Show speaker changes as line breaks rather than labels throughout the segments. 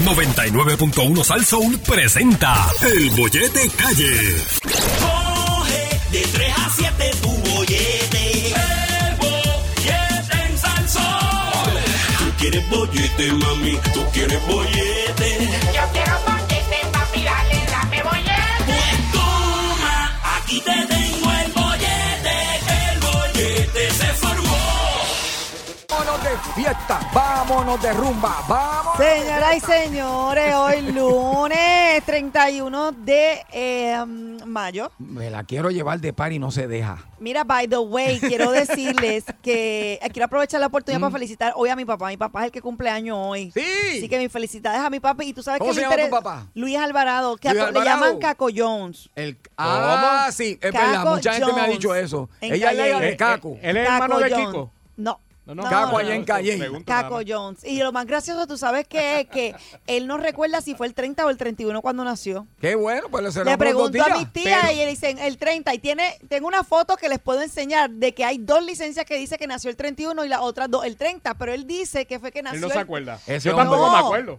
99.1 Sal Soul presenta El Bollete Calle.
Coge de 3 a 7 tu bollete. El bollete en Salsón. Tú quieres bollete, mami, tú quieres bollete.
Yo quiero bollete, papi, dale, dame bollete.
Pues toma, aquí te tengo
fiesta, vámonos de rumba, vamos.
Señoras y señores, hoy lunes 31 de eh, mayo.
Me la quiero llevar de par y no se deja.
Mira, by the way, quiero decirles que eh, quiero aprovechar la oportunidad para felicitar hoy a mi papá. Mi papá es el que cumple años hoy.
Mm. Sí.
Así que mis felicidades a mi papi. Y tú sabes
¿Cómo
que
se llama tu papá?
Luis Alvarado, que
Luis
a- le
Alvarado.
llaman Caco Jones.
El, ah, sí, es verdad, mucha gente me ha dicho eso.
En
Ella llega de
Eh,
Caco.
Él es
Caco
hermano de. Kiko.
No.
No, no.
Caco allá en Calle.
Caco. Jones. Y lo más gracioso, tú sabes que es que él no recuerda si fue el 30 o el 31 cuando nació.
Qué bueno, pues le
Le
los dos
pregunto a mis tías
pero-
y le dicen el 30 y tiene tengo una foto que les puedo enseñar de que hay dos licencias que dice que nació el 31 y las otras dos el 30, pero él dice que fue que nació
Él no se
el-
acuerda.
Ese
Yo tampoco
hombre-
me acuerdo.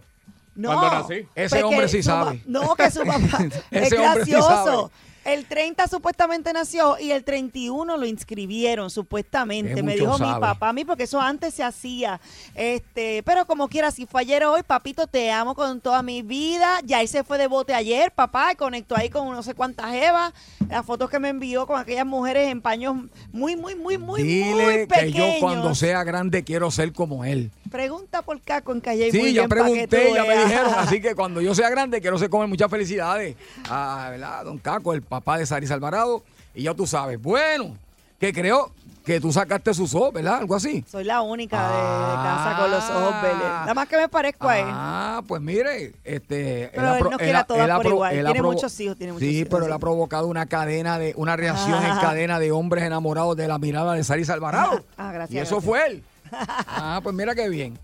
No.
cuando nací.
Ese
Pues
hombre sí sabe.
No, que su papá es
Ese hombre sí
gracioso. El 30 supuestamente nació y el 31 lo inscribieron supuestamente, me dijo mi papá a mí porque eso antes se hacía. Este, pero como quiera, si fue ayer o hoy, papito, te amo con toda mi vida. Ya él se fue de bote ayer, papá, y conectó ahí con no sé cuántas evas. Las fotos que me envió con aquellas mujeres en paños muy, muy, muy, muy, muy
Dile que
pequeños.
yo cuando sea grande quiero ser como él.
Pregunta por Caco en Calle.
Sí,
muy
ya
que
pregunté, ya me dijeron. Así que cuando yo sea grande quiero ser como él. Muchas felicidades a ¿verdad? don Caco, el papá de Saris Alvarado. Y ya tú sabes. Bueno, que creo que tú sacaste sus ojos, ¿verdad? Algo así.
Soy la única de, de casa con los ojos verdes. Nada más que me parezco a él.
Ah, pues mire, este.
Pero él nos quiere a todas por igual.
él ha
Tiene muchos hijos, tiene muchos
Sí,
hijos,
pero él
sí.
ha provocado una cadena de, una reacción en
Ah.
cadena de hombres enamorados de la mirada de Saris Alvarado.
Ah, gracias,
Y eso
gracias.
fue él. Ah, pues mira qué bien.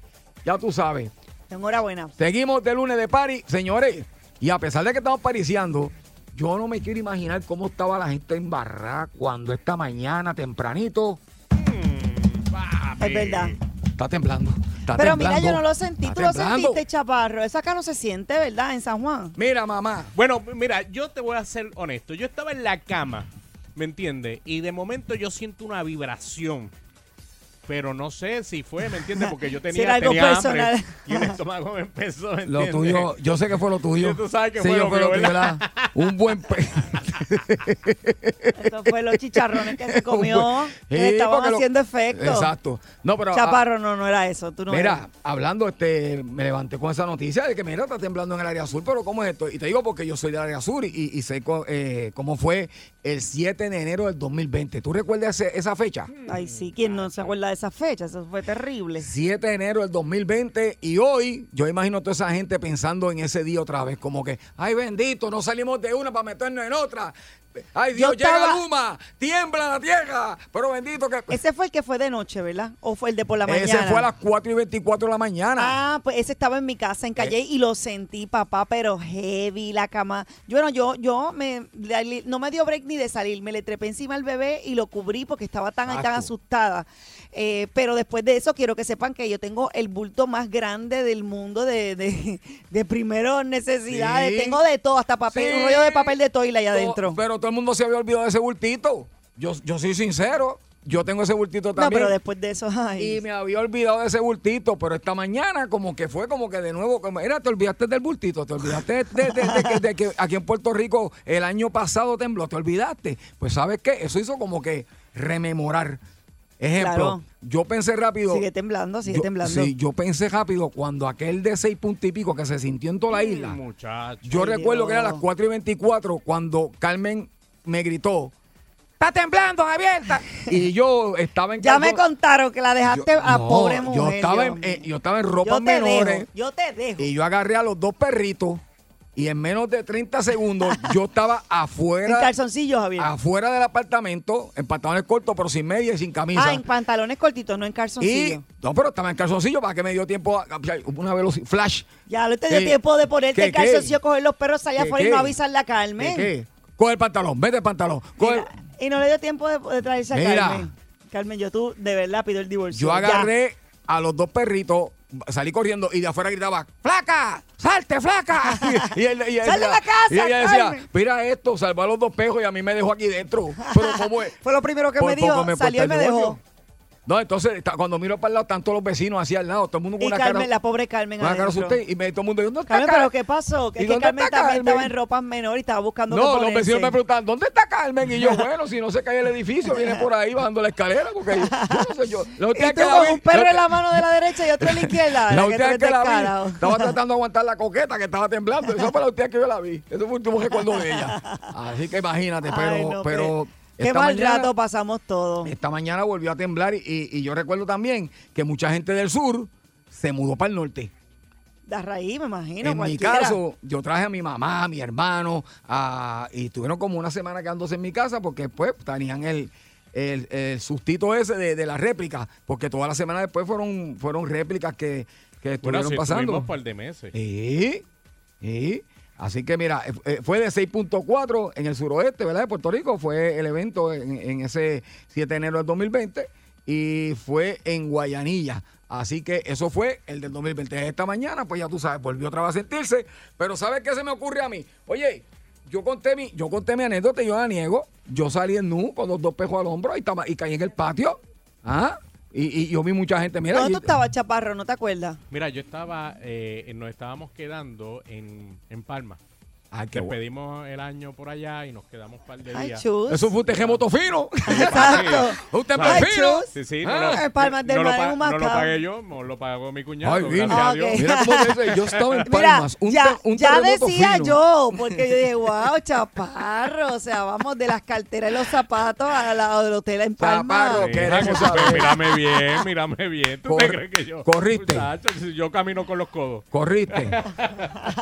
Ya tú sabes.
Enhorabuena.
Seguimos de lunes de party, señores. Y a pesar de que estamos pariciando, yo no me quiero imaginar cómo estaba la gente en barra cuando esta mañana tempranito
Es verdad.
está temblando. está
Pero mira, yo no lo sentí.
está
Tú lo
temblando.
sentiste, chaparro. Eso acá no se siente, ¿verdad? En San Juan.
Mira, mamá.
Bueno, mira, yo te voy a ser honesto. Yo estaba en la cama, ¿me entiendes? Y de momento yo siento una vibración. Pero no sé si fue, ¿me entiendes? Porque yo tenía,
Será algo
tenía
personal.
hambre y el estómago me empezó, ¿me
Lo tuyo, yo sé que fue lo tuyo.
Sí, tú sabes que
Sí,
fue
yo
lo
fue
mío,
tuyo,
¿verdad?
Un buen pe-
Esto fue los chicharrones que se comió. que
Sí,
estaban
lo-
haciendo efecto.
Exacto. No, pero ah,
Chaparro, no, no era eso. Tú no
Mira, hablando, este, me levanté con esa noticia de que, mira, está temblando en el área sur, pero ¿cómo es esto? Y te digo porque yo soy del área sur y, y sé eh, cómo fue el 7 de enero del 2020. ¿Tú recuerdas ese- esa fecha?
Ay, sí. ¿Quién no se acuerda de esa fecha? Eso fue terrible.
7 de enero del 2020 y hoy yo imagino a toda esa gente pensando en ese día otra vez, como que, ay bendito, no salimos de una para meternos en otra. Ay Dios,
Yo
llega
estaba-
Luma, tiembla la tierra, pero bendito que...
Ese fue el que fue de noche, ¿verdad? ¿O fue el de por la mañana?
Ese fue a las 4 y 24 de la mañana.
Ah, pues ese estaba en mi casa en Calle y lo sentí, papá, pero heavy la cama. Yo, bueno, yo, yo me, no me dio break ni de salir. Me le trepé encima al bebé y lo cubrí porque estaba tan, tan asustada. Eh, pero después de eso, quiero que sepan que yo tengo el bulto más grande del mundo de, de, de primero necesidades.
Sí.
Tengo de todo, hasta papel,
Sí.
un rollo de papel de toila allá adentro.
Pero todo el mundo se había olvidado de ese bultito. Yo, yo soy sincero. Yo tengo ese bultito
No,
también.
pero después de eso, ay.
Y me había olvidado de ese bultito, pero esta mañana como que fue como que de nuevo, como, era, te olvidaste del bultito, te olvidaste de, de- de- de que, de que aquí en Puerto Rico el año pasado tembló, te olvidaste. Pues sabes qué, eso hizo como que rememorar. Ejemplo,
Claro.
yo pensé rápido.
Sigue temblando, sigue
yo-
temblando.
Sí, yo pensé rápido cuando aquel de seis puntos y pico que se sintió en toda la isla.
Muchacho.
Yo
Ay,
recuerdo que era las 4 y 24 cuando Carmen me gritó, ¡Está temblando, Javier! está-". Y yo estaba en
ya me contaron que la dejaste
yo-
a
no,
pobre
Yo
mujer.
estaba, en, eh, yo estaba en
yo te
menores
dejo, yo te dejo.
y yo agarré a los dos perritos y en menos de 30 segundos yo estaba
En
afuera,
calzoncillos, Javier.
afuera del apartamento, en pantalones cortos, pero sin media y sin camisa.
Ah, en pantalones cortitos, no en
y,
calzoncillos.
no, pero estaba en calzoncillo para que me dio tiempo a, una velocidad, flash.
Ya lo te dio tiempo de ponerte
¿Qué,
el calzoncillo,
qué?
coger los perros allá
¿Qué,
afuera y no avisarle a Carmen.
¿Qué? Coge el pantalón, vete el pantalón. coge el-
Mira, y no le dio tiempo de, de traerse a
Mira.
Carmen. Carmen, yo tú de verdad pido el divorcio.
Yo
Ya.
agarré a los dos perritos salí corriendo y de afuera gritaba, ¡Flaca! ¡Salte, flaca! Y, él, y él
¡Sal de la casa,
Y ella decía,
Carmen!
mira esto, salvó a los dos pejos y a mí me dejó aquí dentro.
Fue lo primero que
Por
me dijo. Salió y me dejó.
No, entonces cuando miro para el lado, están todos los vecinos hacia al lado, todo el mundo con
Y
una
Carmen,
cara.
la pobre Carmen.
una cara asusté y me, todo el mundo, ¿dónde está
Carmen,
Carmen?
pero ¿qué pasó? Que
¿Y
es que Carmen también estaba en ropas menor y estaba buscando
No, los vecinos me preguntaban, ¿dónde está Carmen? Y yo, bueno, si no se cae el edificio, viene por ahí bajando la escalera, porque yo, yo no sé yo. La última
Y
vez
tú
que la
con
vi-
un perro en la mano de la derecha y otro en la izquierda.
La
que
última
eres
que la vi, estaba tratando de aguantar la coqueta que estaba temblando. Esa fue la última que yo la vi. Ese fue el último recuerdo de ella. Así que imagínate, pero,
Ay, no,
pero
Qué
esta
mal
mañana-
rato pasamos todos.
Esta mañana volvió a temblar y, yo recuerdo también que mucha gente del sur se mudó para el norte.
De raíz, me imagino.
en mi caso, yo traje a mi mamá, a mi hermano, a- y estuvieron como una semana quedándose en mi casa porque pues tenían el, el, el sustito ese de, de la réplica, porque toda la semana después fueron, fueron réplicas que, que
Bueno,
estuvieron
sí,
pasando.
un par de meses.
Sí, sí. Así que mira, eh, eh, fue de 6.4 en el suroeste, ¿verdad? De Puerto Rico. Fue el evento en, ese 7 de enero del 2020 y fue en Guayanilla. Así que eso fue el del 2020. Esta mañana, pues ya tú sabes, volvió otra vez a sentirse. Pero ¿sabes qué se me ocurre a mí? Oye, yo conté mi, yo conté mi anécdota y yo la niego. Yo salí en nu con los dos pejos al hombro y, y caí en el patio. ¿Ah? Y, y yo vi mucha gente. Mira,
¿Dónde tú estabas, Chaparro? ¿No te acuerdas?
Mira, yo estaba, eh, nos estábamos quedando en, en Palma.
Ay, qué bueno.
Despedimos el año por allá y nos quedamos un par de
Ay,
días.
chus.
Eso fue un tejemoto fino.
Exacto.
un
Ay,
fino.
chus.
Sí, sí,
Ah,
no, lo,
en Palmas del
no, lo
Mar, en
pa-
un
no lo pagué yo, no lo pagó mi cuñado.
Ay,
Ah,
a Dios.
Mira cómo dice, yo estaba en
Mira,
Palmas, un,
ya,
un
ya
terremoto
decía
fino.
yo, porque yo dije, wow, chaparro, o sea, vamos de las carteras y los zapatos al lado del hotel en Palma.
Chaparro,
Sí,
queremos
que-
saber.
Mírame bien, mírame bien. ¿Tú
Corre-
te crees que yo?
corriste.
Muchacho, yo camino con los codos.
Corriste.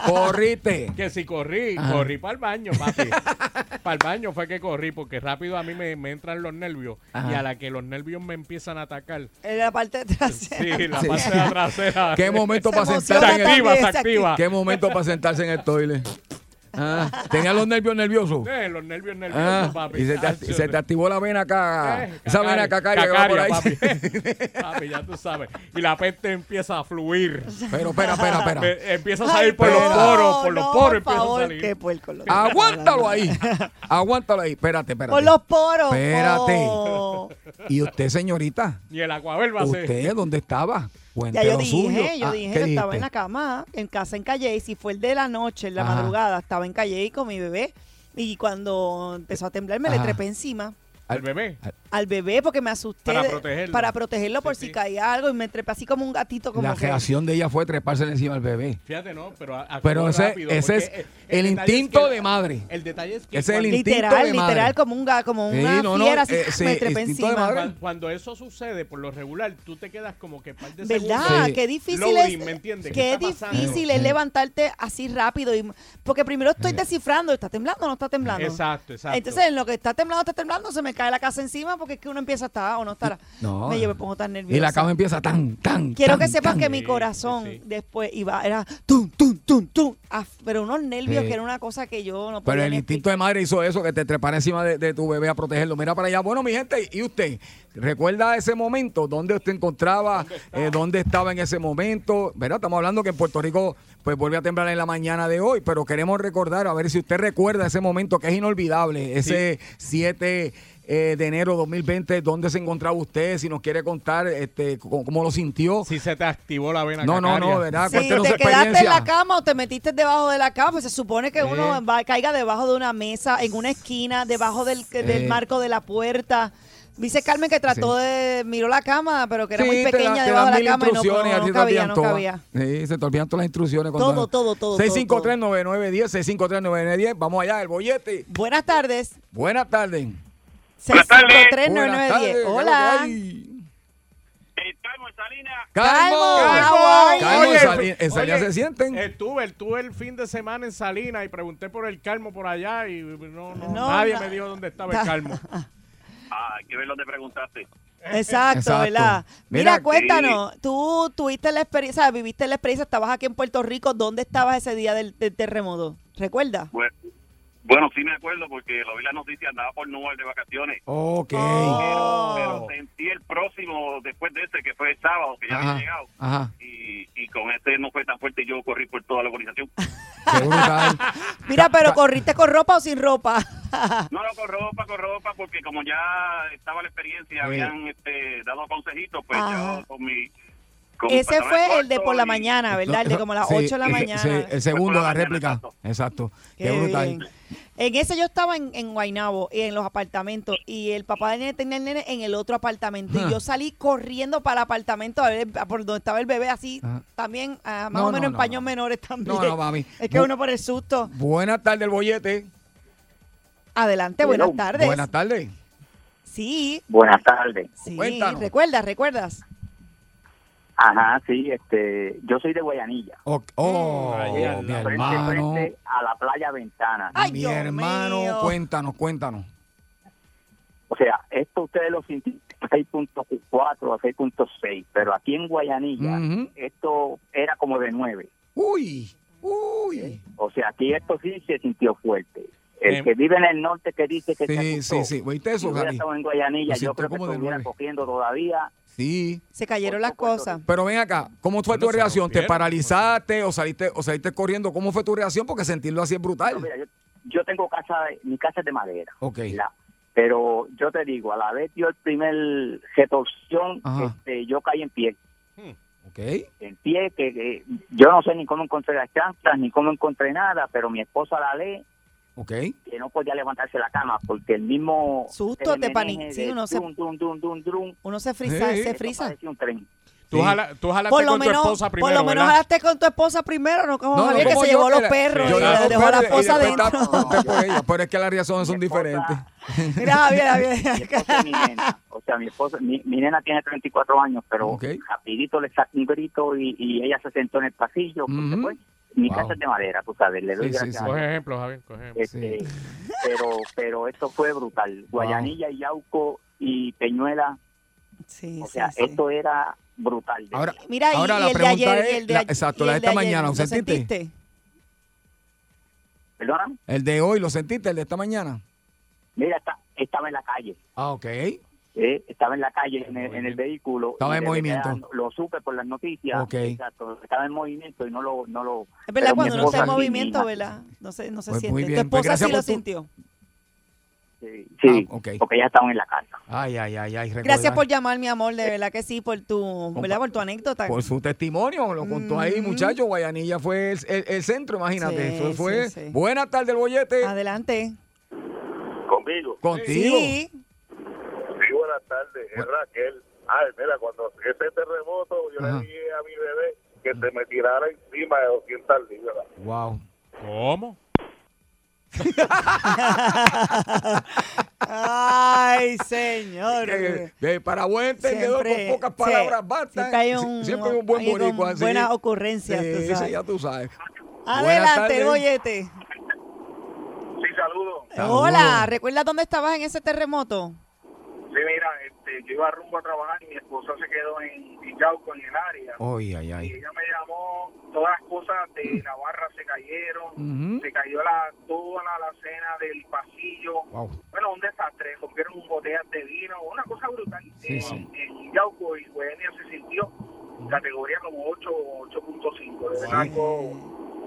Corriste.
Que si corrí,
Ajá.
corrí para el baño, papi. para el baño fue que corrí, porque rápido a mí me, me entran los nervios.
Ajá.
Y a la que los nervios me empiezan a atacar,
En la parte trasera.
sí, la
Sí.
parte trasera.
¿Qué momento
Se
para sentarse en el
activa, se
también, se
activa.
¿Qué momento para sentarse en el toile? Ah, ¿Tenía los nervios nerviosos?
Eh, los nervios nerviosos,
Ah,
papi.
y se te, se te activó la vena acá.
Eh,
Esa vena cacaria que va por
cacaria,
ahí.
papi. papi, ya tú sabes. Y la peste empieza a fluir.
Pero espera, espera, espera.
Empieza a
Ay,
salir por
no,
los poros, por los
no,
poros
por
empieza
favor,
a salir.
qué puerco lo-
Aguántalo ahí. Aguántalo ahí. Espérate, espérate.
Por los poros.
Espérate.
oh.
¿Y usted, señorita?
Y el acuabel va a ser.
¿Usted dónde estaba? Cuente
Ya yo
lo
dije,
suyo.
yo
Ah,
dije
¿qué
que estaba en la cama, en casa en Calle, y si fue el de la noche, en la
Ajá.
madrugada, estaba en Calle con mi bebé. Y cuando empezó a temblar, me le trepé encima
Al bebé.
al bebé porque me asusté.
Para protegerlo.
Para protegerlo por
Sí,
si
sí.
caía algo y me trepé así como un gatito. Como
La
que-
reacción de ella fue treparse encima al bebé.
Fíjate, ¿no? Pero, a-
Pero ese,
rápido,
ese es el,
es
instinto
que-
de madre.
El detalle es que
Ese es el instinto
Literal,
de madre.
literal, como un como
Sí,
una
no, no,
fiera así,
eh, sí,
me trepé encima.
madre.
cuando, cuando eso sucede, por lo regular, tú te quedas como que par de
¿Verdad?
Sí.
Qué difícil
Loading,
es.
¿me entiendes?
Qué
¿Qué está pasando?
difícil es
Sí.
levantarte así rápido. Y, porque primero estoy descifrando, ¿está temblando o no está temblando?
Exacto, exacto.
Entonces, en lo que está temblando, está temblando, se me cae la casa encima porque es que uno empieza a estar o no estar.
No.
me llevo, me pongo tan nerviosa.
Y la cama empieza tan, tan.
Quiero
tan,
que sepan
tan.
que mi corazón
sí, sí.
después iba, era tum, tum, tum, tum. Ah, pero unos nervios
Sí.
que era una cosa que yo no podía
Pero el instinto de madre hizo eso, que te trepara encima de, de tu bebé a protegerlo. Mira para allá. Bueno, mi gente, ¿y usted? ¿Recuerda ese momento? ¿Dónde usted encontraba? Eh, ¿Dónde estaba en ese momento? ¿Verdad? Estamos hablando que en Puerto Rico pues vuelve a temblar en la mañana de hoy, pero queremos recordar, a ver si usted recuerda ese momento que es inolvidable, ese 7 eh, de enero de 2020, ¿dónde se encontraba usted? Si nos quiere contar este, cómo, cómo lo sintió.
Si se te activó la vena
No, no,
cacaria.
no, ¿verdad?
Si
Cuéntenos
te quedaste en la cama o te metiste debajo de la cama, pues se supone que uno va, caiga debajo de una mesa, en una esquina, debajo del, del
Eh.
marco de la puerta. Dice Carmen que trató de miró la cama, pero que era
Sí,
muy pequeña debajo de la cama y no, no, no
te
cabía, no
todas.
cabía.
Sí, se te olvidan todas las instrucciones.
Todo,
cuando-
todo, todo,
653-9910, 653-9910. Vamos allá, el bollete.
Buenas tardes.
Buenas tardes.
Buenas tardes.
653-9910.
¿qué es lo que
Hola.
hay?
Estamos en Salinas.
Calmo,
Calmo. Calmo, en
Oye,
Sali- en Salinas se sienten.
Estuve, estuve el fin de semana en Salinas y pregunté por el calmo por allá y no, no,
No,
nadie
na-
me dijo dónde estaba el calmo.
Ah, hay que ver dónde preguntaste.
Exacto,
Exacto.
¿verdad?
Mira,
Mira, cuéntanos, tú tuviste la experiencia, viviste la experiencia, estabas aquí en Puerto Rico, ¿dónde estabas ese día del, del terremoto? ¿Recuerdas?
Bueno, Bueno, sí me acuerdo porque lo vi en las noticias, andaba por Nueva de vacaciones.
Ok.
Oh.
Pero sentí el próximo después de ese, que fue el sábado, que ya
Ajá.
había llegado.
Ajá.
Y, y con este no fue tan fuerte y yo corrí por toda la organización.
Mira, pero corriste con ropa o sin ropa.
No, no, con ropa, con ropa, porque como ya estaba la experiencia, habían este, dado consejitos, pues
Ajá.
yo con mi...
Ese fue el de por la
y-
mañana, ¿verdad? El de como las
Sí,
8 de la mañana.
sí, el segundo, la
de la
réplica.
mañana,
Exacto. Qué,
Qué
brutal.
bien. En ese yo estaba en, en Guaynabo, en los apartamentos, y el papá del nene tenía el nene en el otro apartamento. Y yo salí corriendo para el apartamento a ver por donde estaba el bebé, así
Ajá.
también, ah, más
No,
o menos
no,
en
no,
paños
no.
menores también.
No, no, mami.
Es que
Bu-
uno por el susto.
Buenas tardes, el bollete.
Adelante, buenas tardes.
Buenas tardes.
Sí,
Buenas tardes.
sí.
Cuéntanos.
¿Recuerdas? ¿Recuerdas?
Ajá, sí, este, yo soy de Guayanilla.
Oh, oh,
al
mi.
Frente,
hermano.
frente a la playa Ventana.
Ay,
mi
Dios
hermano,
mío.
cuéntanos, cuéntanos.
O sea, esto ustedes lo sintieron a 6.4 a 6.6, pero aquí en Guayanilla esto era como de 9.
Uy, uy.
O sea, aquí esto sí se sintió fuerte. El
Em.
que vive en el norte que dice que se
Sí,
asustó,
sí, sí. ¿Oíste
si
eso, Gary?
estado en Guayanilla, yo creo que estuviera cogiendo todavía.
Sí.
Se cayeron las cosas.
Pero ven acá, ¿cómo fue tu reacción? ¿Te paralizaste o saliste o saliste corriendo? ¿Cómo fue tu reacción? Porque sentirlo así es brutal.
Mira, yo, yo tengo casa, mi casa es de madera.
Ok.
La- pero yo te digo, a la vez dio el primer retorsión, este, yo caí en pie.
Ok.
En pie, que, que yo no sé ni cómo encontré las chanclas, ni cómo encontré nada, pero mi esposa la lee
Ok.
que no podía levantarse la cama porque el mismo
Susto, te
tenemeneje
pani- sí,
de
uno se-
drum, drum, drum, drum, drum,
Uno se frisa,
Sí.
se frisa.
un tren.
Tú,
Sí.
jala- tú jalaste
Por lo
con tu
menos,
esposa primero,
por lo menos
¿verdad?
jalaste con tu esposa primero, no como
No, no,
que se
yo,
llevó los perros
yo
y
la
dejó a la esposa
por ella, pero es que las reacciones son diferentes.
Mira, Javier, Javier.
Mi nena. O sea, mi esposa, mi, mi nena tiene 34 años, pero rapidito le saca un grito y, y ella se sentó en el pasillo. pues, mi
Wow.
casa es de madera, tú sabes, le doy
Sí, sí,
gracias
sí.
a
Coge
Dios.
ejemplos, Javier, coge ejemplos.
Este, pero, pero esto fue brutal. Guayanilla, y Yauco y Peñuela,
Sí,
o
sí,
sea,
sí.
esto era brutal.
Ahora.
Mira,
ahora
y
la
el de
pregunta
ayer,
es,
y el de
la-
ayer-
exacto,
y
la de esta mañana, ¿lo
¿lo
sentiste?
sentiste?
¿Perdona?
El de hoy, ¿lo sentiste? El de esta mañana.
Mira, está- estaba en la calle.
Ah, ok.
¿Eh? Estaba en la calle, en el, en el vehículo.
Estaba en movimiento.
Lo supe por las noticias.
Ok.
Exacto. Estaba en movimiento y no lo... No lo
Es verdad, cuando uno está en movimiento, ¿verdad? No se, no se
Pues
siente.
muy
Tu
bien, pues
esposa
gracias
sí lo sintió.
Sí, sí,
Ah,
porque ya estaban en la casa.
Ay, ay, ay, ay.
Gracias por llamar, mi amor, de verdad que sí, por tu, ¿verdad? Por tu anécdota.
Por su testimonio, lo contó ahí,
Ujú.
muchacho. Guayanilla fue el, el- el centro, imagínate.
Sí,
Eso fue.
sí, sí.
Buenas tardes, el bollete.
Adelante.
Conmigo.
Contigo.
Sí.
Buenas tardes. Es Raquel. Ay, mira, cuando ese terremoto, yo
Ajá.
le dije a mi bebé que se me tirara encima de 200 libras.
Wow.
¿Cómo?
Ay, señor.
Eh, eh, para buen entendedor, con pocas
sí,
palabras basta.
siempre hay un-
siempre hay un buen
alguien con
boricua. sí.
buenas ocurrencias, tú
Sí,
sabes.
sí, ya tú sabes.
Adelante, bollete.
Sí, saludos.
Saludos.
Hola, ¿recuerdas dónde estabas en ese terremoto?
Sí, mira, este, yo iba rumbo a trabajar y mi esposa se quedó en, en Yauco, en el área.
Ay, ay,
Y ella me llamó, todas las cosas de la barra se cayeron, se cayó la, toda la alacena del pasillo.
Wow.
Bueno, un desastre, rompieron botellas de vino, una cosa brutal.
Sí,
en,
sí.
en Yauco y Guayania se sintió categoría como 8 8.5, de verdad, algo,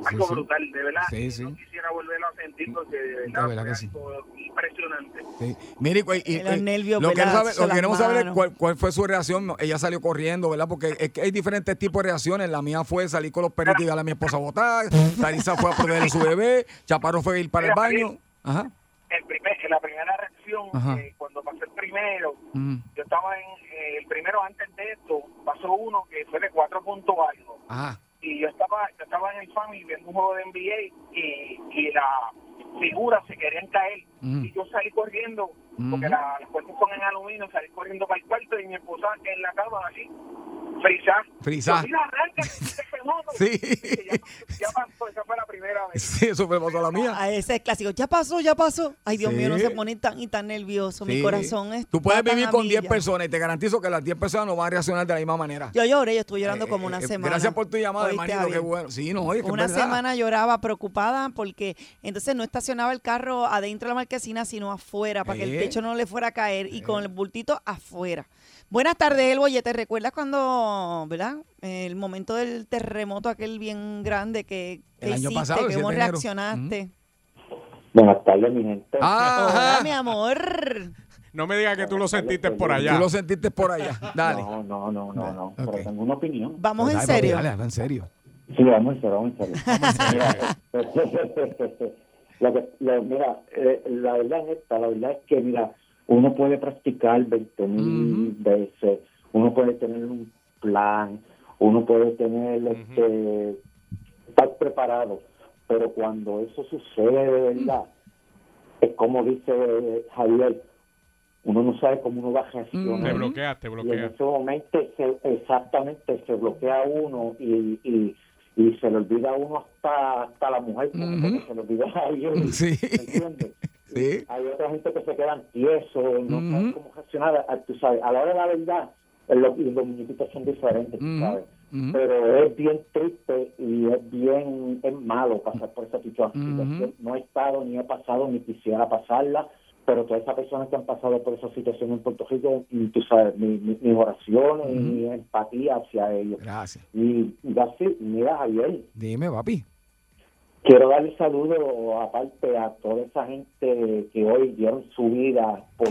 algo
sí.
brutal, de verdad.
Sí, sí.
No quisiera volverlo a sentir porque de verdad,
De verdad que sí.
algo impresionante.
Sí. Mire, y, y-
Y los
y
nervios,
lo que, sabe- lo que queremos saber es cuál, cuál fue su reacción. Ella salió corriendo, ¿verdad? Porque es que hay diferentes tipos de reacciones. La mía fue salir con los perritos y darle a mi esposa a botar. Tarisa fue a a su bebé. Chaparro fue a ir para el baño. Ajá.
El primer, la primera reacción, eh, cuando pasó el primero,
Mm.
yo estaba en eh, el primero antes de esto, pasó uno que fue de 4 puntos algo.
Ajá.
Y yo estaba yo estaba en el family viendo un juego de NBA y, y las figuras se querían caer
Mm.
y yo salí corriendo porque
Ujú.
la- las puertas son en aluminio salí corriendo para el cuarto y mi esposa en la cama así Frisa.
Frisa.
Mira, arranca, este.
Sí.
Ya, ya pasó, esa fue la primera vez.
Sí, eso fue pasó la mía.
A ese es clásico. Ya pasó, ya pasó. Ay, Dios
Sí.
mío, no se pone tan y tan nervioso. Mi corazón es.
Tú puedes vivir con 10 personas y te garantizo que las 10 personas no van a reaccionar de la misma manera.
Yo lloré, yo estuve llorando
Eh,
como una
eh,
semana.
Gracias por tu llamada,
¿Oíste,
hermanito. Qué bueno. Sí, no, oye,
Una semana lloraba preocupada porque entonces no estacionaba el carro adentro de la marquesina, sino afuera, para que el
Eh.
techo no le fuera a caer y con el bultito afuera. Buenas tardes, El Boye. ¿Te recuerdas cuando, verdad? El momento del terremoto aquel bien grande que, que
El año
hiciste,
pasado, el
que
7
cómo
de enero.
reaccionaste.
Buenas tardes, mi gente.
Ah,
Hola,
Ajá.
mi amor.
No me digas que tú lo sentiste por allá.
Tú lo sentiste por allá. Dale.
No, no, no, no, no.
Ok.
Pero tengo una opinión.
Vamos
Pues
en
dale, papi,
serio.
Dale, dale, en serio.
Sí, vamos en serio, vamos en serio. Mira, lo que- lo- mira, eh, la verdad es esta, la verdad es que, mira, uno puede practicar 20 mil veces, uno puede tener un plan, uno puede tener, este, estar preparado, pero cuando eso sucede de verdad, es como dice Javier, uno no sabe cómo uno va a reaccionar.
Te bloqueas, te
Y en ese momento se- exactamente se bloquea uno y, y, y se le olvida a uno hasta, hasta la mujer, como
Ujú.
que se le olvida a alguien.
Sí.
¿me entiendes?
Sí.
Hay otra gente que se quedan tiesos, no saben
Ujú.
cómo reaccionar. a- Tú sabes, a la hora de la verdad, eh, los, los muñequitos son diferentes, tú sabes. Pero es bien triste y es bien es malo pasar por esa situación. No he estado ni he pasado ni quisiera pasarla, pero todas esas personas que han pasado por esa situación en Puerto Rico, y tú sabes, mi- mi- mis oraciones y mi empatía hacia ellos.
Gracias.
Y y así, mira, Javier,
Dime, papi.
Quiero darle saludo aparte a toda esa gente que hoy dieron su vida por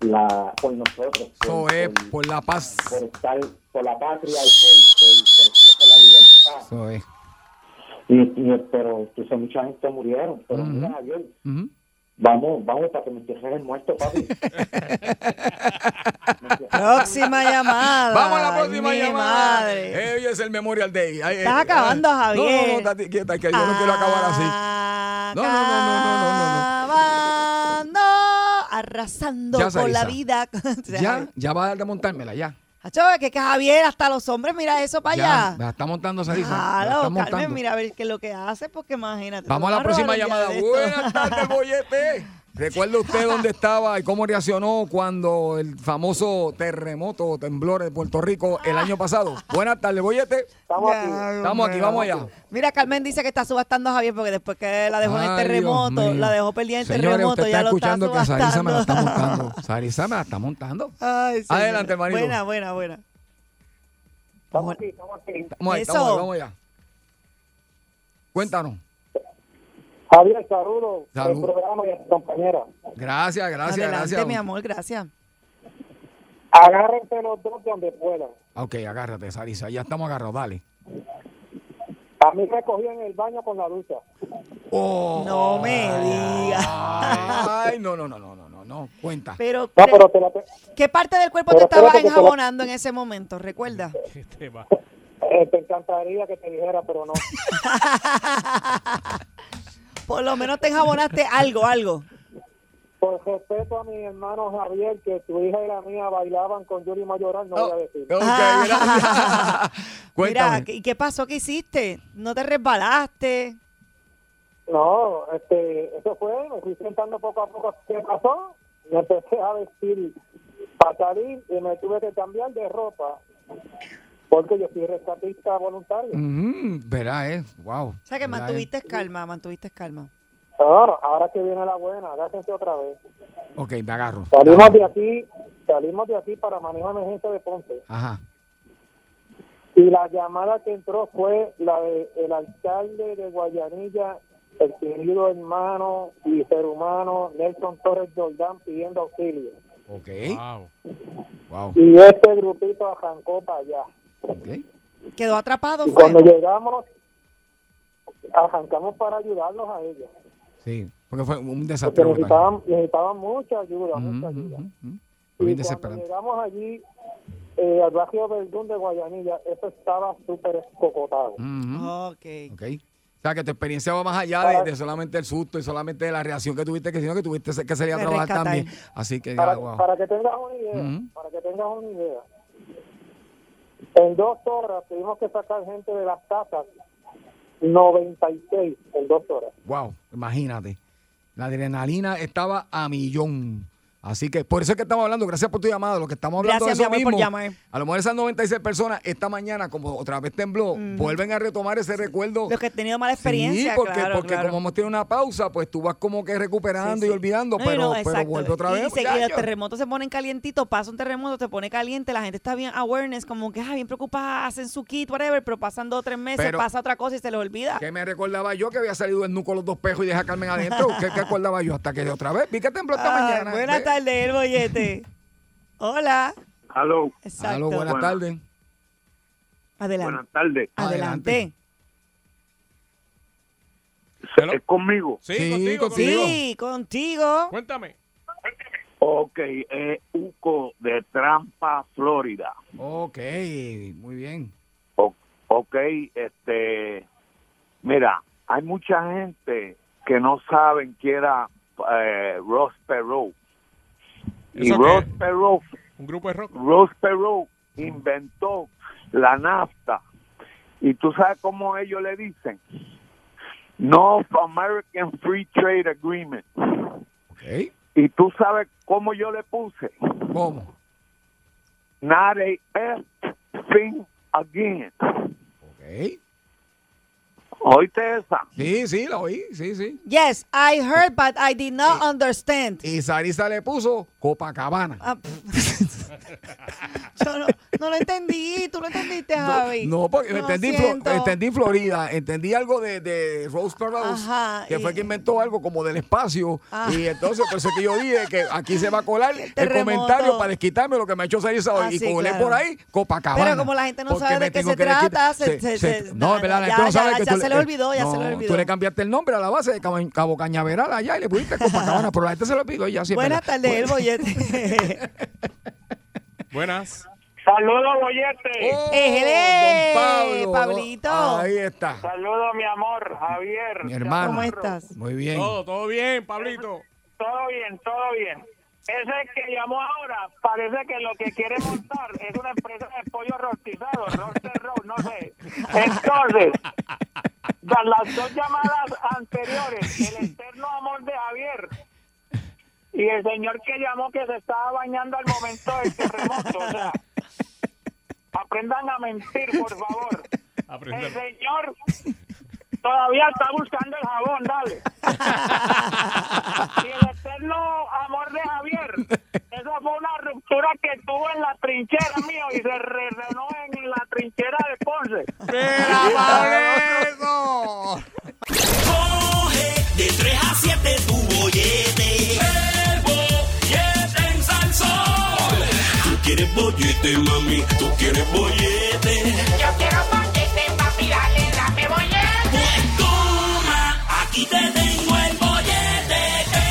la por nosotros, por,
es
por-
por la paz.
por estar por la patria y por, la libertad.
Eso es.
Y, y- pero sabes, mucha gente murieron. Pero
Ujú.
mira, Javier,
Ujú.
Vamos, vamos para que me entierren el muerto, papi.
Próxima llamada.
Vamos a la
Ay,
próxima
mi
llamada.
madre.
Eh, Hoy es el Memorial Day. Ay,
Estás
eh,
acabando,
eh,
Javier.
No, no, no, tati, quieta, que yo no quiero acabar así. No, no, no, no, no, no, no, no.
Acabando, arrasando
Ya,
con la vida.
Ya, ya va a dar de montármela, ya.
Acho, que, que Javier, hasta los hombres, mira eso para
Ya,
allá.
me está montando la
Claro, Carmen,
montando.
mira a ver qué es lo que hace, porque imagínate.
Vamos a la próxima llamada. Buenas tardes, bollete. ¿Recuerda usted dónde estaba y cómo reaccionó cuando el famoso terremoto o temblor de Puerto Rico el año pasado? Buenas tardes, bollete.
Estamos aquí.
Estamos aquí, vamos allá.
Mira, Carmen dice que está subastando a Javier porque después que la dejó en el
Ay, Dios
terremoto,
mío.
la dejó perdida en el
Señores,
terremoto,
usted
ya
está
lo está
escuchando que Sarisa me la está montando. Sarisa me la está montando.
Ay, señor.
Adelante, hermanito.
Buena, buena, buena.
Estamos aquí, estamos aquí.
Estamos ahí,
Eso.
estamos ahí, vamos allá. Cuéntanos.
Javier, saludos
Salud.
al programa y a tu compañera.
Gracias, gracias,
Adelante,
gracias.
mi amor, gracias.
Agárrense los dos donde puedan.
Ok, agárrate, Sarisa. Ya estamos agarrados, dale.
A mí me cogí en el baño con la ducha.
Oh.
No me digas.
Ay, no, no, no, no, no, no, no. Cuenta.
Pero,
No,
¿qué-
pero te la te-
¿qué parte del cuerpo
pero
te
la-
enjabonando en ese momento? ¿Recuerda?
Este va.
eh, te encantaría que te dijera, pero no.
Por lo menos te enjabonaste algo, algo.
Por respeto a mi hermano Javier, que tu hija y la mía bailaban con Yuri Mayoral, no
Oh,
voy a decir.
ok, gracias. Cuéntame.
Mira, ¿y qué pasó? ¿Qué hiciste? ¿No te resbalaste?
No, este, eso fue, me fui sentando poco a poco qué pasó, me empecé a vestir para salir y me tuve que cambiar de ropa porque yo soy rescatista voluntario.
Ujú, verá, eh. Wow.
O sea que
Verá, eh.
mantuviste calma, mantuviste calma.
Ahora, ahora que viene la buena, agáchense otra vez.
Ok, me agarro.
Salimos de aquí, salimos de aquí para manejo de emergencia de Ponce.
Ajá.
Y la llamada que entró fue la del alcalde de Guayanilla, el querido hermano y ser humano Nelson Torres Jordán pidiendo auxilio.
Ok.
Wow.
Wow.
Y este grupito arrancó para allá.
¿Quedó atrapado?
Y
Fue?
cuando llegamos, arrancamos para ayudarlos a ellos.
Sí. Porque fue un desastre.
necesitaban, necesitaban mucha ayuda,
Ujú,
mucha ayuda. Y
bien desesperante.
llegamos allí, eh, al barrio Verdún de Guayanilla, eso estaba súper escocotado.
Ujú.
Ok.
Ok. O sea, que tu experiencia va más allá de, de solamente el susto y solamente de la reacción que tuviste, que sino que tuviste que salir a trabajar
rescatar.
también. Así que,
Para,
ya, wow.
para que tengas una idea, para que tengas una idea.
En dos horas tuvimos que sacar gente de las casas. 96 en dos horas.
Wow, imagínate. La adrenalina estaba a millón. Así que por eso es que estamos hablando, gracias por tu llamada, lo que estamos hablando
Gracias,
de eso
mi amor,
mismo. A lo mejor esas 96 personas esta mañana, como otra vez tembló, vuelven a retomar ese recuerdo.
Los que han tenido mala experiencia,
sí, porque,
claro,
porque
claro.
como hemos tenido una pausa, pues tú vas como que recuperando
Sí,
y olvidando,
No,
pero,
no,
pero vuelve otra
Y
vez.
y,
muchacho.
los terremotos se ponen calientitos, pasa un terremoto, se pone caliente, la gente está bien awareness, como que ah, bien preocupada, hacen su kit, whatever, pero pasan dos o tres meses,
Pero-
pasa otra cosa y se les olvida.
¿Qué me recordaba yo que había salido el nuco los dos pejos y deja a Carmen adentro? ¿Qué, qué acordaba yo? Hasta que de otra vez vi que tembló esta
Ah,
mañana.
buenas
Ve.
Tardes, el bollete. Hola.
Aló,
Exacto.
Aló, buenas
Buenas.
tardes.
Adelante.
buenas tardes.
Adelante.
Hello.
¿Es conmigo?
Sí,
Sí,
contigo,
contigo.
Sí, contigo.
Cuéntame.
Ok, es Uco de Trampa, Florida.
Ok, muy bien.
O- ok, este, mira, hay mucha gente que no saben que era eh, Ross Perot. Y
¿Eso
Ross
qué?
Perot,
Un grupo de rock.
Ross Perot inventó la nafta. Y tú sabes cómo ellos le dicen. North American Free Trade Agreement.
Ok.
Y tú sabes cómo yo le puse.
¿Cómo?
Not a thing again.
Ok.
¿Oíste esa?
Sí, sí, la oí, sí, sí.
Yes, I heard, but I did not understand.
Y Sarisa le puso Copacabana.
Ah, Yo no, no lo entendí, tú lo entendiste, Javi.
No, porque entendí, Flo- entendí Florida, entendí algo de, de Rose
Ajá,
que
y-
fue que inventó algo como del espacio.
Ah.
Y entonces, por eso es que yo dije que aquí se va a colar el comentario para desquitarme lo que me ha hecho hoy.
Ah,
y colé
claro.
por ahí Copacabana.
Pero como la gente no sabe de qué se trata, se- se- se-
no, verdad, la gente no sabe
ya,
que
ya
tú
se le olvidó, ya se le olvidó.
Tú le cambiaste el nombre a la base de Cabo, Cabo Cañaveral allá y le pusiste Copacabana, pero la gente se lo olvidó y ya es
Buenas tardes, el bollete.
Buenas.
Saludos, bollete.
Oh,
Ejele,
don Pablo.
Pablito.
Ahí está.
Saludos, mi amor, Javier.
Mi hermano.
¿Cómo estás?
Muy bien.
Todo, todo bien, Pablito.
Todo bien, todo bien. Ese que llamó ahora parece que lo que quiere montar es una empresa de pollo rostizado, roster roll, no sé. Entonces, las dos llamadas anteriores, el eterno amor de Javier y el señor que llamó que se estaba bañando al momento del terremoto, o sea, aprendan a mentir, por favor. El señor todavía está buscando el jabón, dale. y el eterno amor de Javier, esa fue una ruptura que tuvo en la trinchera mío y se rerenó en la trinchera de Ponce.
Coge de 3 a 7 tu bollete. El Salsón. Tú quieres bollete, mami, tú quieres bollete.
Yo quiero bollete, papi, dale, dame bollete.
Pues toma, aquí te tengo el bollete.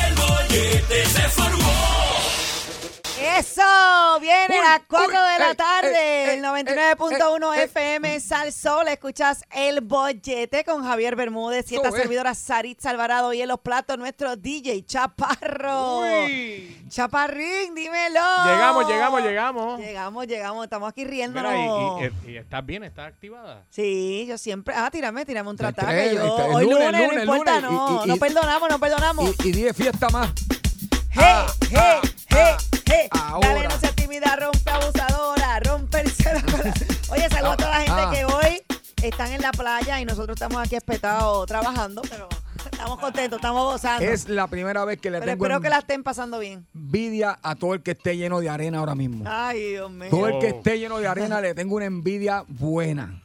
El bollete se formó.
Eso, viene
Uy,
a las 4
uy,
de la tarde,
ey,
el
ey,
99.1
ey, ey,
FM Sal Sol. Escuchas el bollete con Javier Bermúdez y esta servidora Sarit Alvarado y en los platos nuestro DJ Chaparro.
Uy.
Chaparrín, dímelo.
Llegamos, llegamos, llegamos.
Llegamos, llegamos, estamos aquí
Mira,
riéndonos.
y, y- y estás bien, estás activada.
Sí, yo siempre. Ah, tírame, tírame un trataje. Yo,
el
hoy
lunes,
lunes,
lunes,
no importa,
lunes,
no.
y-
no perdonamos, no perdonamos.
Y, y 10 fiestas más.
Hey,
Ah,
hey,
ah,
hey,
ah, ahora.
Dale, no seas tímida, rompe abusadora, rompe el cielo. Oye, saludos a toda la gente
Ah.
que hoy están en la playa y nosotros estamos aquí espetados trabajando, pero estamos contentos, estamos gozando.
Es la primera vez que le
pero
tengo
espero que la estén pasando bien.
envidia a todo el que esté lleno de arena ahora mismo.
Ay, Dios mío.
Todo el que
Oh.
esté lleno de arena le tengo una envidia buena.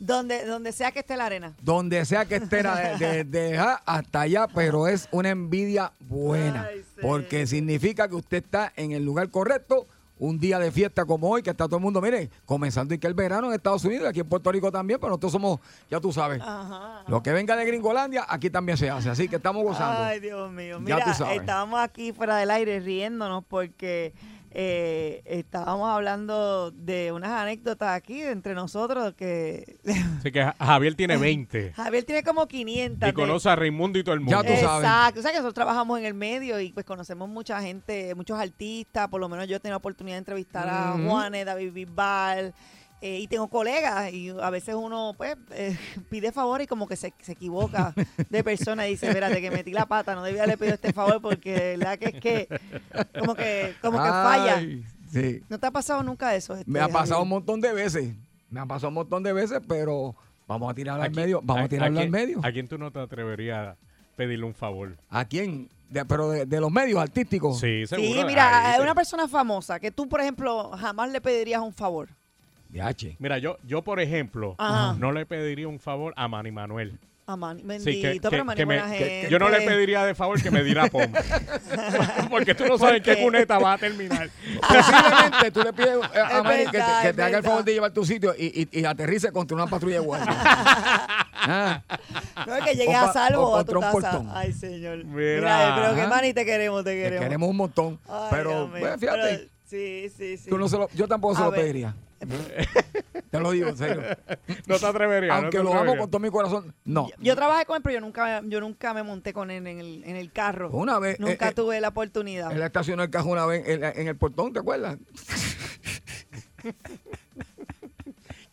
Donde, donde sea que esté la arena.
Donde sea que esté, de, de- de hasta allá, pero es una envidia buena.
Ay, sí.
porque significa que usted está en el lugar correcto. Un día de fiesta como hoy, que está todo el mundo, mire, comenzando y que el verano en Estados Unidos, aquí en Puerto Rico también, pero nosotros somos, ya tú sabes,
Ajá.
lo que venga de Gringolandia, aquí también se hace. Así que estamos gozando.
Ay, Dios mío.
Ya
Mira,
tú sabes.
estábamos aquí fuera del aire riéndonos porque eh, estábamos hablando de unas anécdotas aquí entre nosotros que
Así que Ja- Javier tiene 20.
Javier tiene como 500.
Y
de-
conoce a Raimundo y todo el mundo.
Ya tú sabes.
Exacto. O sea que nosotros trabajamos en el medio y pues conocemos mucha gente, muchos artistas. Por lo menos yo he tenido la oportunidad de entrevistar a
Ujú.
Juanes, David Bisbal, eh, y tengo colegas y a veces uno pues eh, pide favor y como que se, se equivoca de persona y dice, espérate que metí la pata, no debía haberle pedido este favor porque de verdad que es que como que, como que falla.
Sí.
¿No te ha pasado nunca eso? este,
Me ha pasado
Javier?
un montón de veces. Me ha pasado un montón de veces, pero vamos a tirarla al medio. Vamos a, tirarla al
quién-
medio.
¿A quién tú no te atreverías a pedirle un favor?
¿A quién? De- pero de, de los medios artísticos.
Sí, seguro.
Sí, mira, hay
te-
una persona famosa que tú, por ejemplo, jamás le pedirías un favor.
Yache.
Mira, yo, yo por ejemplo,
Ajá.
no le pediría un favor a Manny Manuel.
A Manny,
Sí,
bendito, pero Manny
que me-
buena
que-
gente.
yo no le pediría de favor que me diera pom. Porque tú no sabes en qué
qué?
cuneta va a terminar.
Posiblemente tú le pides eh, a Manny que te,
verdad,
que
es
te haga el favor de llevar tu sitio y, y, y aterrice contra una patrulla de guardia. Ah,
No es que llegues
O
a salvo
o
a tu
contra un
casa.
portón.
Ay, señor.
Mira.
Mira, pero que. Manny te queremos, te
te
queremos.
queremos un montón.
Ay,
pero,
Dios
pues, fíjate,
Pero, sí, sí, sí.
tú no se lo- yo tampoco se lo
ver.
pediría. Te lo digo en serio.
No te atreverías. no
Aunque
te
lo amo
atreverías.
con todo mi corazón, no.
Yo, yo trabajé con él, pero yo nunca, yo nunca me monté con él en el, en el carro.
Una vez,
Nunca
eh, eh,
tuve la oportunidad.
Él estacionó el cajón una vez en, en el portón, ¿te acuerdas?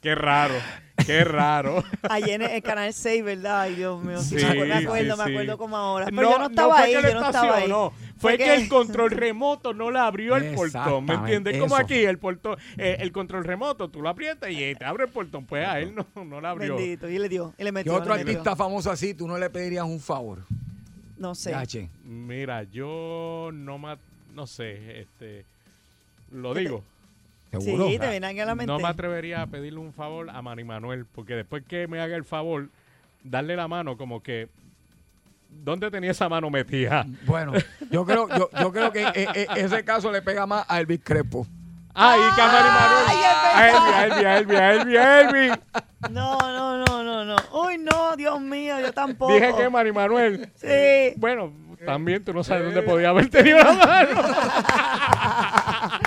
Qué raro, qué raro.
Allí en el, canal 6, ¿verdad? Ay, Dios mío. Sí,
Sí,
me acuerdo, me acuerdo,
sí,
me acuerdo como ahora. Pero yo no estaba
fue
ahí,
que
yo no estaba ahí.
Fue que el control remoto no le abrió el portón, ¿me entiendes? Como aquí, el portón, eh, el control remoto, tú lo aprietas y te abre el portón. Pues a él no, no le abrió.
Bendito. Y le dio, y le
¿Qué
metió.
otro
le metió.
artista famoso así tú no le pedirías un favor?
No sé.
Yache.
Mira, yo no ma- no sé, este, lo
¿Qué te-
digo.
¿Seguro?
Sí, te vienen a la mente.
No me atrevería a pedirle un favor a Manny Manuel, porque después que me haga el favor, darle la mano como que... ¿Dónde tenía esa mano metida?
Bueno, yo creo, yo, yo creo que eh, eh, ese caso le pega más a Elvis Crespo.
¡Ay, que a Manny Manuel!
Ay,
Elvis, a Elvis, a Elvis, a Elvis.
No, no, no, no, no. Uy, no, Dios mío, yo tampoco.
Dije que Manny Manuel.
Sí.
Bueno, también tú no sabes dónde podía haber tenido la mano.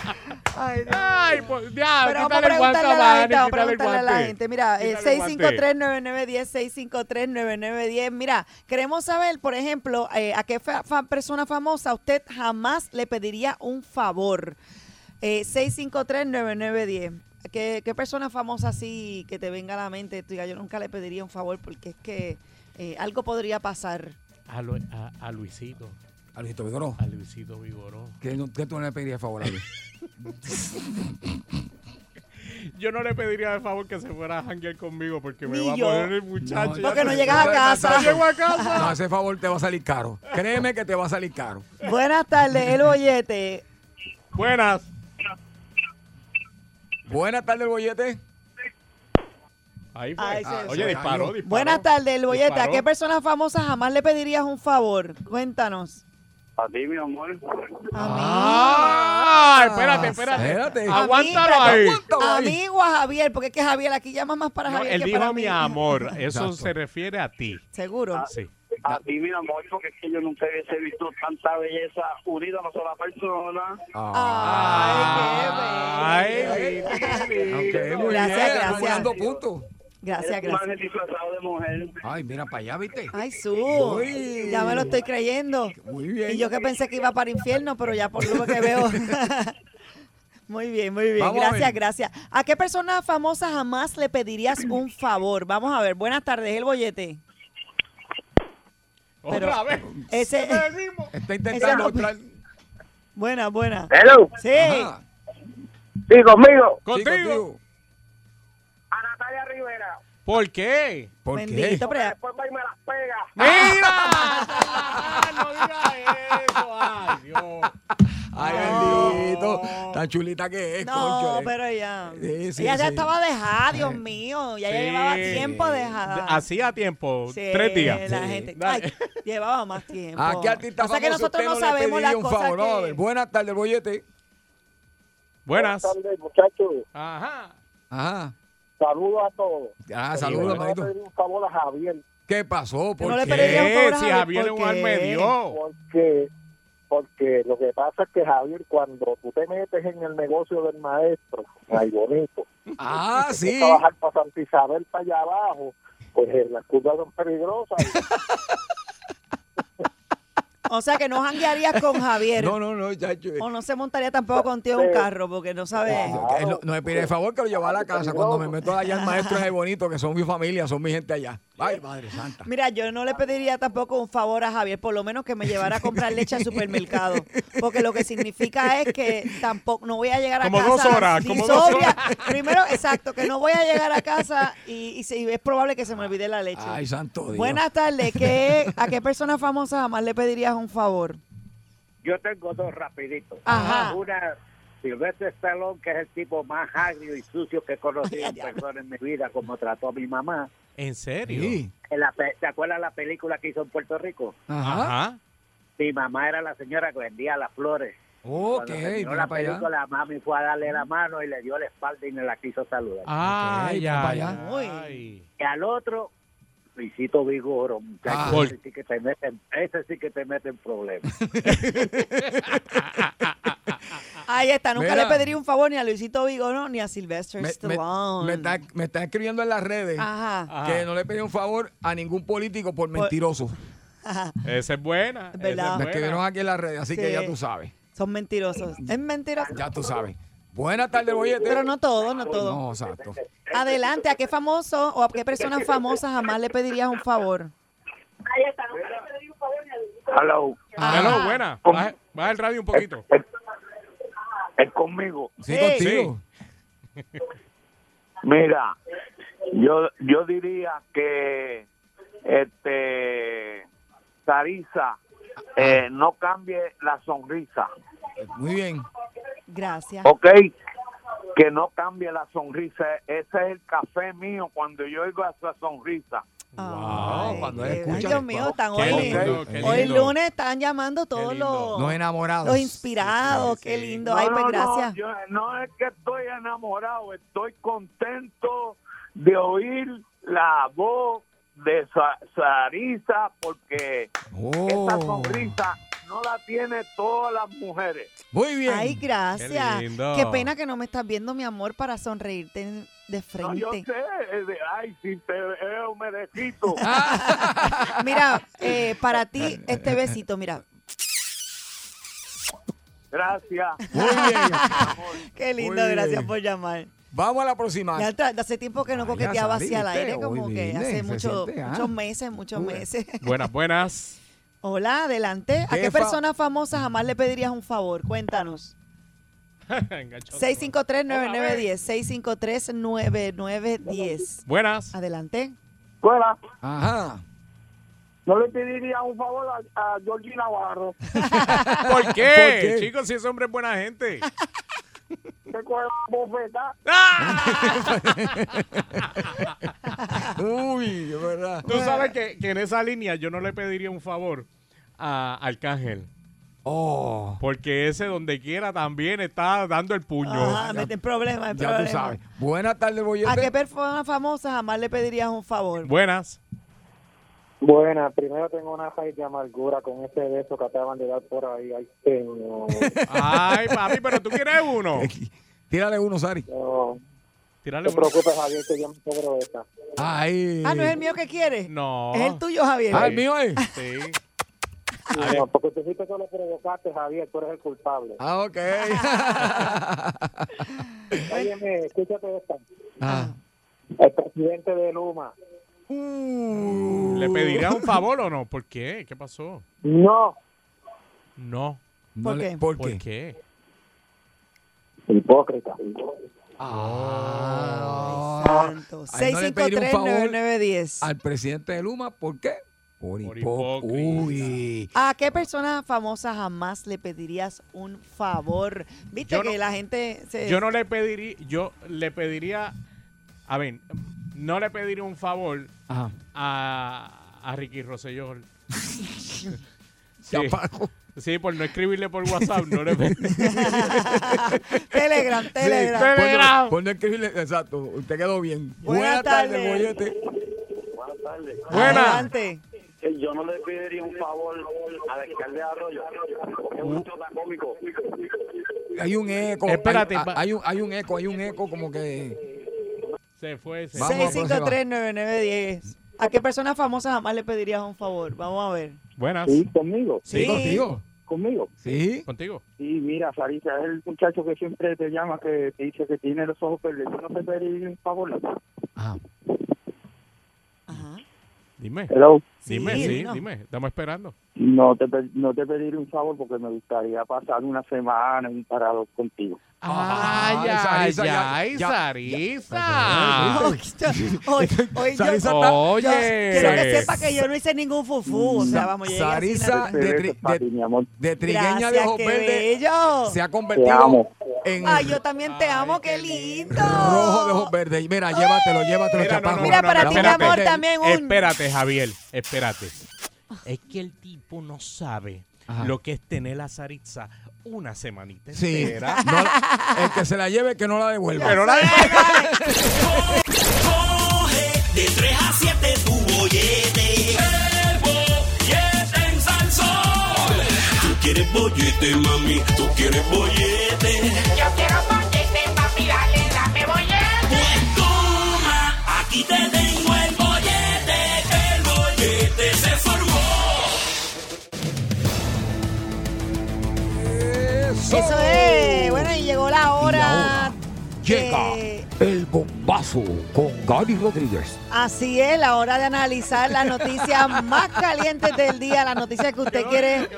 Ay, Dios.
Ay, pues ya,
Pero vamos a preguntarle a la gente, vamos a preguntarle a la gente. Mira, eh,
Quítale el guante.
653-9910, 653-9910. Mira, queremos saber, por ejemplo, eh, a qué fa- fa- persona famosa usted jamás le pediría un favor. Eh, 653-9910. ¿Qué, ¿Qué persona famosa así que te venga a la mente? Tú yo nunca le pediría un favor porque es que eh, algo podría pasar.
A, Lu- a- a Luisito,
A Luisito Vigoró.
a Luisito Vigoró.
¿Qué, no- qué tú no le pedirías favor a Luis?
Yo no le pediría de favor que se fuera a janguear conmigo porque me
Ni
va a poner el muchacho.
No,
Porque no
no,
llegas a casa.
No llego a casa.
No, ese favor te va a salir caro. Créeme que te va a salir caro.
Buenas tardes, el bollete.
Buenas.
Buenas tardes, bollete.
Ahí fue.
Ay,
Ah, Oye, disparó, disparó.
Buenas tardes, el bollete. ¿A qué persona famosa jamás le pedirías un favor? Cuéntanos.
A ti, mi amor.
Ah, espérate, espérate.
Espérate.
Aguántalo
A mí,
ahí.
Amigo a Javier, porque es que Javier aquí llama más para
No,
Javier
él
que
dijo
para
mi
mí.
amor. Eso
Exacto.
se refiere a ti.
Seguro.
Sí.
A ti, mi amor, porque es que yo nunca hubiese visto tanta belleza unida a una sola persona.
Ay,
Ay,
qué bello.
Ok, muy
Gracias,
bien.
gracias.
Estamos dando puntos.
Gracias,
Eres un
gracias.
ángel disfrazado de mujer.
Ay, mira para allá, ¿viste?
Ay, Su.
Uy.
Ya me lo estoy creyendo.
Muy bien.
Y yo que pensé que iba para infierno, pero ya por lo que veo. Muy bien, muy bien.
Vamos
gracias, gracias. ¿A qué persona famosa jamás le pedirías un favor? Vamos a ver. Buenas tardes, el bollete. Pero-
Otra vez.
Ese.
Está intentando entrar.
Buena, buena.
Hello.
Sí.
Ajá.
Sí, conmigo.
Sí,
Contigo. ¿Por qué?
¿Por qué?
Bendito, pero-
Después va y me las pega.
¡Mira! ¡No digas eso! ¡Ay, Dios!
Ay,
No.
bendito. Tan chulita que es,
No,
cónchale.
pero ella.
Sí, sí,
ella ya
sí.
estaba dejada, Dios
Eh.
mío. Ya, ya
Sí.
llevaba tiempo dejada.
Hacía tiempo,
Sí,
tres días.
La
Sí.
gente. Ay, llevaba más tiempo.
¿A qué artista
o sea que nosotros no sabemos las cosas
favor?
Que...
ver. Buenas tardes, bollete.
Buenas.
tardes, muchachos.
Ajá.
Ajá.
Saludos a todos.
Ah, saludos,
bueno.
Le voy a
manito.
pedir un favor a Javier.
¿Qué pasó? ¿Por
no le
qué?
pediría un favor a
Si
Javier,
es
¿por
un? Dios.
Porque, porque lo que pasa es que Javier, cuando tú te metes en el negocio del maestro, ay bonito,
Ah,
y
sí.
trabajar para Santa Isabel para allá abajo, pues eh, las curvas son peligrosas.
O sea que no janguearías con Javier.
No, no, no, chacho.
O no se montaría tampoco contigo en un carro porque no sabe.
Eh, No, no me pide el favor que lo lleve a la casa cuando me meto allá el maestro es bonito, que son mi familia, son mi gente allá. Ay, madre santa.
Mira, yo no le pediría tampoco un favor a Javier, por lo menos que me llevara a comprar leche al supermercado. Porque lo que significa es que tampoco no voy a llegar a
Como
casa.
dos horas, como dos
sobria. Primero, exacto, que no voy a llegar a casa y, y se- y es probable que se me olvide la leche.
Ay, santo Dios.
Buenas tardes. ¿Qué, ¿A qué persona famosa jamás le pedirías un favor?
Yo tengo dos rapiditos.
Ajá.
Una, Silvestre Stallone, que es el tipo más agrio y sucio que he conocido en persona en mi vida, como trató a mi mamá.
¿En serio?
Sí.
En la pe- ¿Te acuerdas la película que hizo en Puerto Rico?
Ajá.
Ajá.
Mi mamá era la señora que vendía las flores.
Ok,
Cuando la película, mami fue a darle la mano y le dio la espalda y me la quiso saludar.
Allá.
Uy.
ay.
Y al otro, Luisito Vigoro, muchacho,
Ah.
ese sí que te mete, en- ese sí que te mete en problemas.
Ahí está. Nunca
Mira.
le pediría un favor ni a Luisito Vigoro ni a Sylvester
Me, me-
Stallone.
me está, me está escribiendo en las redes
Ajá.
Ajá.
que no le pedí un favor a ningún político por mentiroso.
Ajá.
Esa es buena.
Es
Me
es
escribieron aquí en las redes, así que ya tú sabes.
Son mentirosos. Es mentiroso.
Ya tú sabes. Buenas tardes, bollete.
Pero no todo, no todo.
No, exacto.
Adelante, ¿a qué famoso o a qué persona famosa jamás le pedirías un favor?
Hello.
Ajá.
Hello, buena. Baja, baja el radio un poquito.
Es conmigo.
Sí,
Sí.
contigo.
Mira, yo yo diría que este Sarisa eh, no cambie la sonrisa,
Muy bien.
Gracias.
¿ok? Que no cambie la sonrisa. Ese es el café mío cuando yo oigo esa sonrisa.
Ay,
cuando escuchan-
Dios mío, están hoy.
lindo,
Hoy lunes están llamando todos los,
Los enamorados.
los inspirados.
Sí,
Qué lindo. Ay, pues gracias.
yo- no es que estoy enamorado, estoy contento de oír la voz de Sa- Sarisa porque
Oh.
esa sonrisa no la tiene todas las mujeres.
Muy bien.
Ay, gracias.
Qué lindo.
Qué pena que no me estás viendo, mi amor, para sonreírte de
No,
frente.
yo sé, ay, si te veo me desquito.
Mira, eh, para ti, este besito, mira.
Gracias.
Muy bien.
Qué lindo,
Muy
gracias
bien.
por llamar.
Vamos a la próxima.
Ya tra- hace tiempo que no coqueteaba al
saliste,
aire, como que hace mucho-
siente, ah.
muchos meses, muchos
Uy.
meses.
Buenas, buenas.
Hola, adelante. ¿A
¿Qué
qué
fa-
persona famosa jamás le pedirías un favor? Cuéntanos.
Enganchado.
653-9910. 653-9910.
Buenas.
Adelante.
Bueno,
Ajá.
no le pediría un favor a, a Georgie Navarro
¿Por qué?
qué?
Chicos, si ese hombre es buena gente.
que coge la bofeta.
Uy, es verdad.
Tú sabes que, que en esa línea yo no le pediría un favor a Arcángel.
Oh.
Porque ese donde quiera también está dando el puño.
Ajá, mete en problemas. en
Ya tú sabes. Buenas tardes, bollete.
¿A qué persona famosa jamás le pedirías un favor?
Buenas.
Buena, primero tengo una raíz de amargura con ese beso que acaban de dar por ahí. Ay, señor.
Ay, papi, pero tú quieres uno.
Tírale uno, Sari.
No,
Tírale
no te
uno.
preocupes, Javier, que yo me cobro esta.
Ay.
Ah, ¿no es el mío que quiere?
No.
Es el tuyo, Javier.
Ah, el mío es.
Sí.
No, porque tú fuiste que lo provocaste, Javier, tú eres el culpable.
Ah, ok.
Óyeme, escúchate esta.
Ah.
El presidente de Luma.
Uh.
¿Le pedirías un favor o no? ¿Por qué? ¿Qué pasó?
No.
No.
No
¿Por
le-
qué?
¿Por
¿Por
qué?
qué?
Hipócrita.
Ah.
Santo.
Ay, no
653-9910.
Al presidente de Luma, ¿por qué? Por,
Por hipócrita.
Uy.
¿A qué persona famosa jamás le pedirías un favor? Viste
Yo
que
no-
la gente se...
Yo no le pediría, yo le pediría, a ver, no le pediría un favor
Ajá.
a, a Ricky Rosselló. sí, por no escribirle por WhatsApp, no le.
Telegram, Telegram.
Sí, por no-
Telegram.
Por no escribirle, exacto, usted quedó bien.
Buenas tardes.
bollete.
Buenas tardes.
Buena.
Adelante.
Yo no le pediría un favor al alcalde de Arroyo. Es un chota cómico.
Hay un eco.
Espérate,
hay un, hay un eco, hay un eco como que.
Se fue, se
Vamos a
fue.
653-9910. ¿A qué persona famosa jamás le pedirías un favor? Vamos a ver.
Buenas.
Sí, conmigo.
Sí.
contigo.
Conmigo.
Sí.
Contigo.
Sí, mira, Sarisa, es el muchacho que siempre te llama, que te dice que tiene los ojos. Yo no te pediría un favor.
Ajá.
Ajá.
Dime.
Hello.
Dime,
Sí,
sí,
no.
dime. Estamos esperando.
No te, no te pediré un favor porque me gustaría pasar una semana en un parador contigo.
Ah,
Ay,
Sarisa,
ay,
ya-
ay,
ya-
Sarisa.
Hoy, hoy yo,
Sarisa
yo-
Oye.
quiero que sepa que yo no hice ningún fufú. O sea, vamos,
Sarisa de, de,
amor.
de trigueña de ojos
bello.
se ha convertido. En
Ay, yo también te
Ay,
amo,
qué
qué lindo.
rojo de ojos verdes. Mira, llévatelo, llévatelo,
Mira, no,
chapaco.
no,
Mira,
no,
para ti, mi
espérate.
amor, también un...
Espérate, Javier, espérate. Es que el tipo no sabe
Ajá.
lo que es tener a Saritza una semanita
Sí.
entera.
No, el que se la lleve, que no la devuelva.
Pero la
Coge de 3 a 7 tu bollete. Quieres bollete, mami. Tú quieres bollete.
Yo quiero bollete, papi, dale, dame bollete.
Pues toma, aquí te tengo el bollete. El bollete se formó.
Eso.
Eso es. Bueno, y llegó la hora.
Llega
de-
el bombazo con Gary Rodríguez.
Así es, la hora de analizar las noticias más calientes del día, las noticias que usted quiere,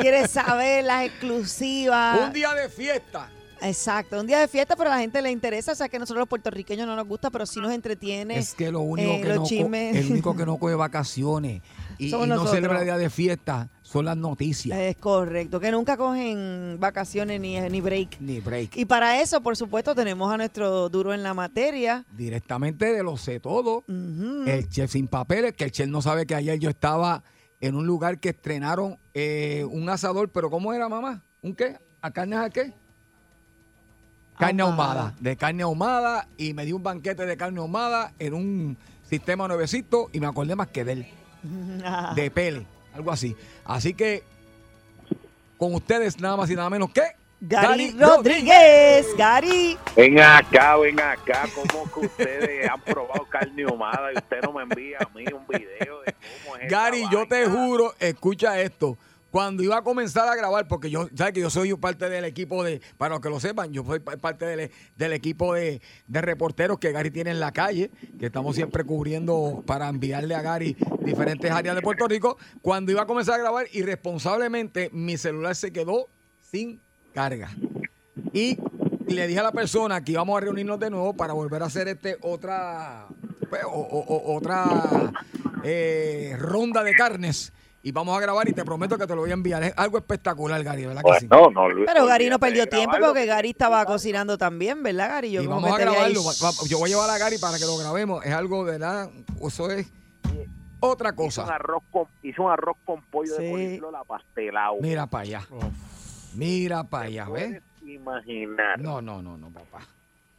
quiere saber, las exclusivas.
Un día de fiesta.
Exacto, un día de fiesta, pero a la gente le interesa, o sea que a nosotros los puertorriqueños no nos gusta, pero sí nos entretiene.
Es que lo único
eh,
que
los
no
chismes.
el único que no coge vacaciones y, y no celebra el día de fiesta son las noticias.
Es correcto, que nunca cogen vacaciones ni, ni break.
Ni break.
Y para eso, por supuesto, tenemos a nuestro duro en la materia.
Directamente de lo sé todo. El chef sin papeles, que el chef no sabe que ayer yo estaba en un lugar que estrenaron eh, un asador, pero ¿cómo era, mamá? ¿Un qué? ¿A carne a qué? Carne
Ahumada.
ahumada. De carne ahumada y me dio un banquete de carne ahumada en un sistema nuevecito y me acordé más que de él, de Pele, algo así. Así que con ustedes nada más y nada menos que
Gary Rodríguez, Gary.
Ven acá, ven acá, como que ustedes han probado carne ahumada y usted no me envía a mí un video de cómo es
Gary, yo te juro, escucha esto. Cuando iba a comenzar a grabar, porque yo, sabes que yo soy parte del equipo de, para los que lo sepan, yo soy pa- parte del, del equipo de, de reporteros que Gary tiene en la calle, que estamos siempre cubriendo para enviarle a Gary diferentes áreas de Puerto Rico. Cuando iba a comenzar a grabar, irresponsablemente mi celular se quedó sin carga. Y le dije a la persona que íbamos a reunirnos de nuevo para volver a hacer este otra pues, otra eh, ronda de carnes y vamos a grabar y te prometo que te lo voy a enviar. Es algo espectacular, Gary, ¿verdad que
Pues
sí?
no, no, Luis,
Pero Gary no perdió tiempo
grabarlo.
porque Gary estaba cocinando también, ¿verdad, Gary? Yo
y vamos a
ahí,
grabarlo. Yo voy a llevar a Gary para que lo grabemos. Es algo, ¿verdad? Eso es otra
Hizo un
cosa.
arroz con, hizo un arroz con pollo
Sí.
de coliflor la pastelado.
Mira para allá. Mira para allá, ¿ves?
Imaginar.
No, no, no, no, papá.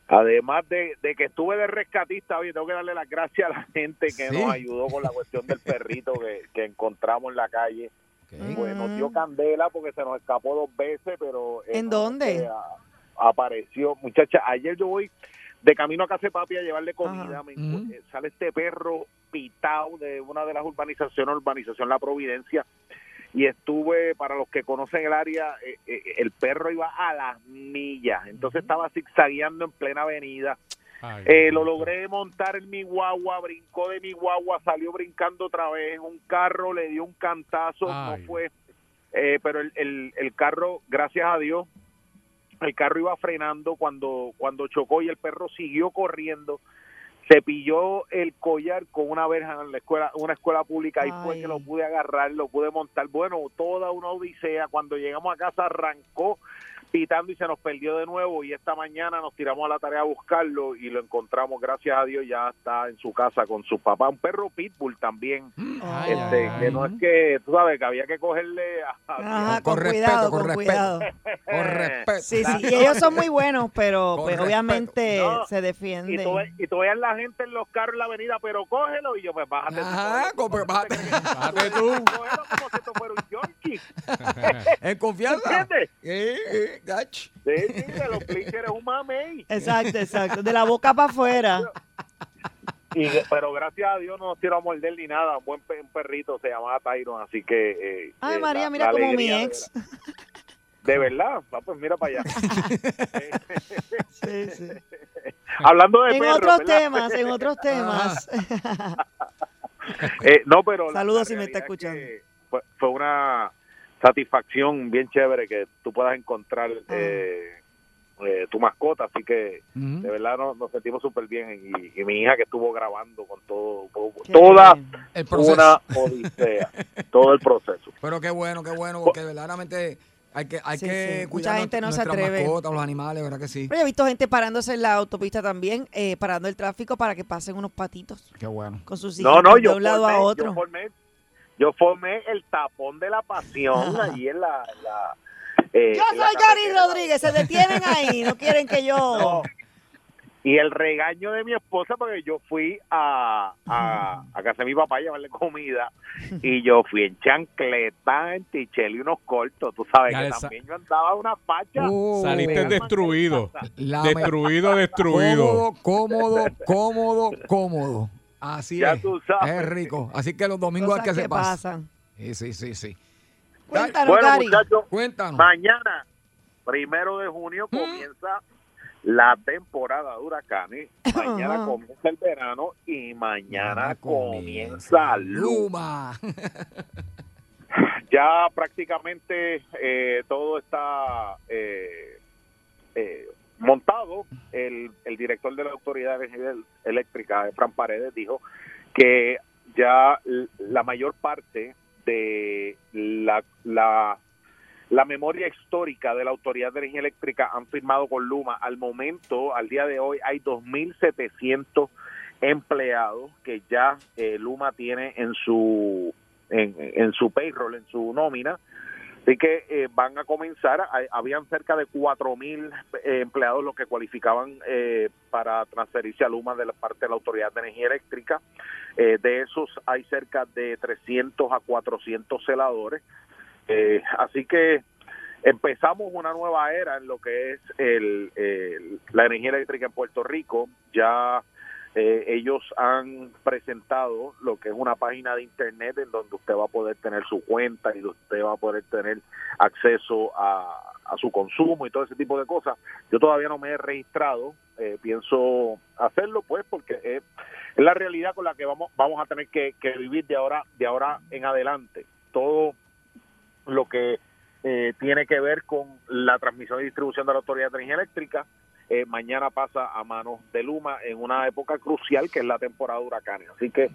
Además de, de que estuve de rescatista, oye, tengo que darle las gracias a la gente que
Sí.
nos ayudó con la cuestión del perrito que, que encontramos en la calle.
Ok.
Pues nos dio candela porque se nos escapó dos veces, pero... eh,
¿En
no,
dónde?
eh, a- apareció. Muchacha, ayer yo voy de camino a casa de papi a llevarle comida. Me eh, sale este perro pitado de una de las urbanizaciones, urbanización La Providencia. Y estuve, para los que conocen el área, eh, eh, el perro iba a las millas. Entonces estaba zigzagueando en plena avenida.
Ay,
Eh, lo logré montar en mi guagua, brincó de mi guagua, salió brincando otra vez, un carro le dio un cantazo,
Ay.
no fue, pero el, el, el carro, gracias a Dios, el carro iba frenando cuando, cuando chocó y el perro siguió corriendo, se pilló el collar con una verja en la escuela, una escuela pública, ahí fue que lo pude agarrar, lo pude montar, bueno, toda una odisea, cuando llegamos a casa arrancó pitando y se nos perdió de nuevo y esta mañana nos tiramos a la tarea a buscarlo y lo encontramos, gracias a Dios, ya está en su casa con su papá, un perro pitbull también,
Ay,
este,
ay,
que no es que, tú sabes, que había que cogerle a...
Ajá,
Con
con,
respeto,
cuidado,
con
con,
respeto.
cuidado.
Con respeto.
Sí, sí, y ellos son muy buenos, pero
Con
pues
respeto.
obviamente
No,
se
Y
defienden.
tú, y tú veas la gente en los carros en la avenida, pero cógelo y yo, pues bájate. tú,
Ajá,
cógelo,
bájate- bájate tú.
Cógelo como si esto fuera un.
En confianza.
¿Entiendes?
Eh, eh, gach.
Sí, sí, que los blinkers es un mamey.
Exacto, exacto. De la boca para afuera.
Y, pero gracias a Dios no nos tiró a morder ni nada. Un buen pe- un perrito se llamaba Tyron, así que. eh,
Ay,
eh,
María,
la-
mira
la
como mi
de
ex.
De verdad, Ah, pues mira para allá.
Sí, sí.
Hablando de
En
perros,
otros
¿verdad?
temas, en otros temas.
Eh, no, pero
Saludos si me está
es
escuchando.
que Fue, fue una satisfacción bien chévere que tú puedas encontrar
Ah.
eh, eh, tu mascota, así que de verdad nos, nos sentimos súper bien y, y mi hija que estuvo grabando con todo, toda.
El
una odisea, todo el proceso.
Pero qué bueno, qué bueno, porque verdaderamente hay que, hay
Sí,
que
sí.
cuidar
Mucha gente no se atreve.
mascotas, los animales, ¿verdad que sí?
Pero yo he visto gente parándose en la autopista también, eh, parando el tráfico para que pasen unos patitos
Qué bueno.
con sus
No,
hijos
no,
de
yo
un lado
formé,
a
yo
otro.
formé, yo formé el tapón de la pasión allí en la... en la, eh,
Yo
en
soy Gary
carretera.
Rodríguez, se detienen ahí, no quieren que yo...
No. Y el regaño de mi esposa, porque yo fui a, a, a casa de mi papá a llevarle comida y yo fui en chancleta, en tichel y unos cortos. Tú sabes
Ya
que
esa-
también yo andaba una facha.
Uh,
Saliste
me-
destruido. Destruido, destruido.
Cómodo, cómodo, cómodo, cómodo. Así
Ya
es.
tú sabes.
Es rico. Así que los domingos
Cosas
hay que se
que
pasa.
pasan.
Sí, sí, sí, sí.
Cuéntanos,
Bueno,
Gary.
muchachos,
Cuéntanos.
mañana, primero de junio, comienza la temporada de huracanes. Mañana comienza el verano y mañana
Mañana
comienza Luma.
Luma.
ya prácticamente eh, todo está eh, eh, montado. El, el director de la Autoridad de Energía Eléctrica, Fran Paredes, dijo que ya la mayor parte de la, la, la memoria histórica de la Autoridad de Energía Eléctrica han firmado con Luma. Al momento, al día de hoy, hay 2.700 empleados que ya eh, Luma tiene en su en, en su payroll, en su nómina. Así que eh, van a comenzar, habían cerca de 4.000 eh, empleados los que cualificaban eh, para transferirse a Luma de la parte de la Autoridad de Energía Eléctrica. Eh, de esos hay cerca de 300 a 400 celadores. Eh, así que empezamos una nueva era en lo que es el- la energía eléctrica en Puerto Rico. Ya eh, ellos han presentado lo que es una página de internet en donde usted va a poder tener su cuenta y usted va a poder tener acceso a, a su consumo y todo ese tipo de cosas. Yo todavía no me he registrado, eh, pienso hacerlo pues porque es, la realidad con la que vamos vamos a tener que, que vivir de ahora de ahora en adelante. Todo lo que eh, tiene que ver con la transmisión y distribución de la Autoridad de Energía Eléctrica. Eh, mañana pasa a manos de Luma en una época crucial que es la temporada de. Así que,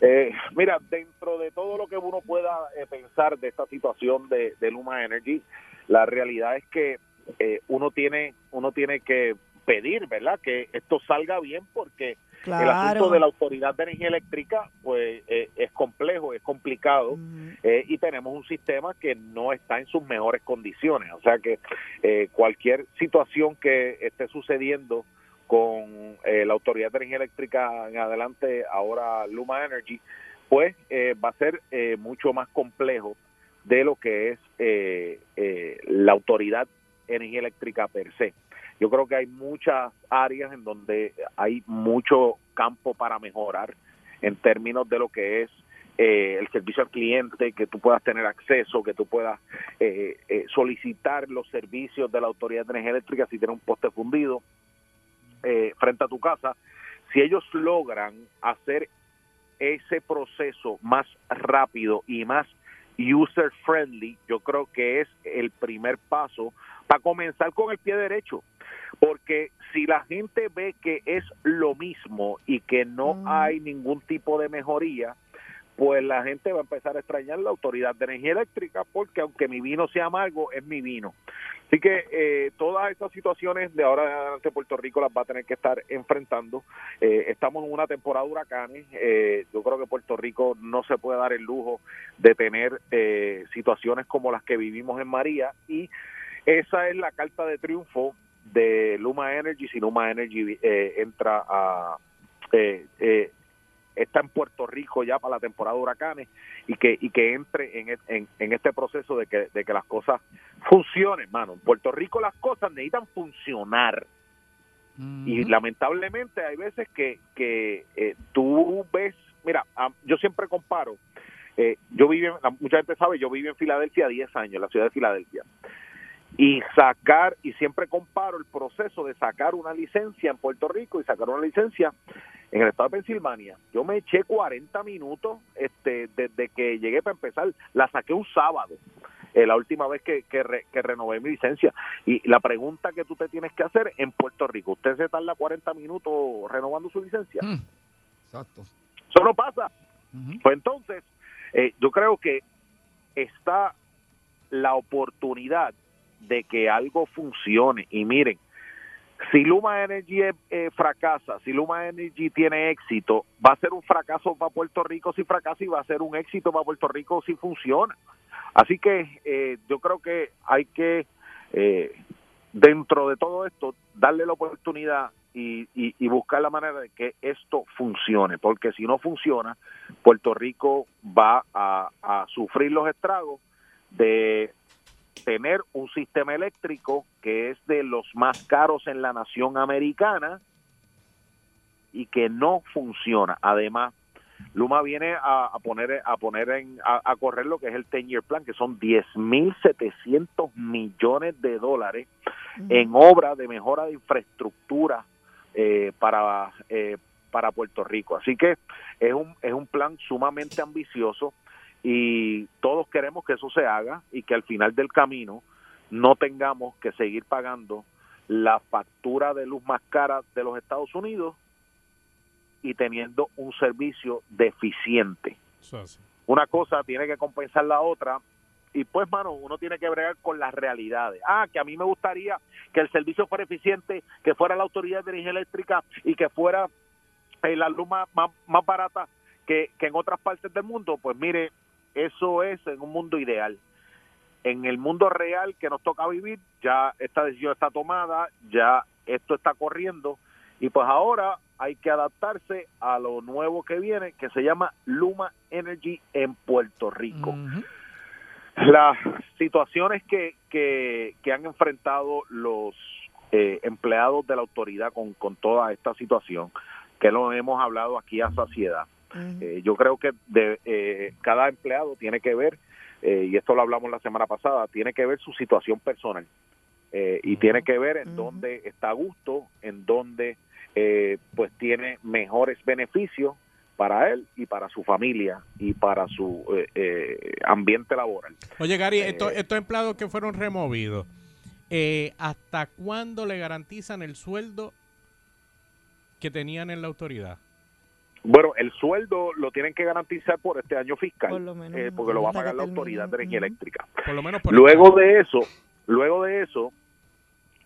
eh, mira, dentro de todo lo que uno pueda eh, pensar de esta situación de, de Luma Energy, la realidad es que eh, uno tiene uno tiene que pedir, ¿verdad? Que esto salga bien porque el asunto de la Autoridad de Energía Eléctrica pues eh, es complejo, es complicado eh, y tenemos un sistema que no está en sus mejores condiciones. O sea que eh, cualquier situación que esté sucediendo con eh, la Autoridad de Energía Eléctrica en adelante, ahora Luma Energy, pues eh, va a ser eh, mucho más complejo de lo que es eh, eh, la Autoridad de Energía Eléctrica per se. Yo creo que hay muchas áreas en donde hay mucho campo para mejorar en términos de lo que es eh, el servicio al cliente, que tú puedas tener acceso, que tú puedas eh, eh, solicitar los servicios de la Autoridad de Energía Eléctrica si tiene un poste fundido eh, frente a tu casa. Si ellos logran hacer ese proceso más rápido y más user friendly, yo creo que es el primer paso para comenzar con el pie derecho. Porque si la gente ve que es lo mismo y que no
Mm.
hay ningún tipo de mejoría, pues la gente va a empezar a extrañar la autoridad de energía eléctrica porque aunque mi vino sea amargo, es mi vino. Así que eh, todas estas situaciones de ahora en adelante Puerto Rico las va a tener que estar enfrentando. Eh, estamos en una temporada de huracanes. Eh, yo creo que Puerto Rico no se puede dar el lujo de tener eh, situaciones como las que vivimos en María y esa es la carta de triunfo de Luma Energy. Si Luma Energy eh, entra a... eh, eh, está en Puerto Rico ya para la temporada de huracanes y que y que entre en, en, en este proceso de que, de que las cosas funcionen, mano. En Puerto Rico las cosas necesitan funcionar. Y lamentablemente hay veces que, que eh, tú ves, mira, yo siempre comparo, eh, yo viví, en- mucha gente sabe, yo viví en Filadelfia 10 años, en la ciudad de Filadelfia. Y sacar, y siempre comparo el proceso de sacar una licencia en Puerto Rico y sacar una licencia en el estado de Pensilvania. Yo me eché 40 minutos este, desde que llegué para empezar. La saqué un sábado, eh, la última vez que, que, re- que renové mi licencia. Y la pregunta que tú te tienes que hacer en Puerto Rico, ¿usted se tarda 40 minutos renovando su licencia?
Exacto.
Eso no pasa. Pues entonces, eh, yo creo que está la oportunidad de que algo funcione. Y miren, si Luma Energy eh, fracasa, si Luma Energy tiene éxito, va a ser un fracaso para Puerto Rico si fracasa y va a ser un éxito para Puerto Rico si funciona. Así que eh, yo creo que hay que, eh, dentro de todo esto, darle la oportunidad y, y- buscar la manera de que esto funcione, porque si no funciona, Puerto Rico va a sufrir los estragos de tener un sistema eléctrico que es de los más caros en la nación americana y que no funciona. Además, Luma viene a, a poner a poner en a, a correr lo que es el 10 year plan, que son 10.700 millones de dólares en obra de mejora de infraestructura eh, para eh, para Puerto Rico. Así que es un es un plan sumamente ambicioso y todos queremos que eso se haga y que al final del camino no tengamos que seguir pagando la factura de luz más cara de los Estados Unidos y teniendo un servicio deficiente. Una cosa tiene que compensar la otra y pues, mano, uno tiene que bregar con las realidades. Ah, que a mí me gustaría que el servicio fuera eficiente, que fuera la Autoridad de Energía Eléctrica y que fuera eh, la luz más, más, más barata que, que en otras partes del mundo. Pues mire, eso es en un mundo ideal. En el mundo real que nos toca vivir, ya esta decisión está tomada, ya esto está corriendo y pues ahora hay que adaptarse a lo nuevo que viene, que se llama Luma Energy en Puerto Rico. Las situaciones que, que, que han enfrentado los eh, empleados de la autoridad con, con toda esta situación, que lo hemos hablado aquí a saciedad. Eh, yo creo que de, eh, cada empleado tiene que ver, eh, y esto lo hablamos la semana pasada, tiene que ver su situación personal eh, y tiene que ver en dónde está a gusto, en dónde eh, pues tiene mejores beneficios para él y para su familia y para su eh, eh, ambiente laboral.
Oye, Gary,
Eh,
estos, estos empleados que fueron removidos, eh, ¿hasta cuándo le garantizan el sueldo que tenían en la autoridad?
Bueno, el sueldo lo tienen que garantizar por este año fiscal,
Por lo menos
eh, porque lo va a pagar la Autoridad de Energía Eléctrica.
Por lo menos por
Luego de eso, luego de eso,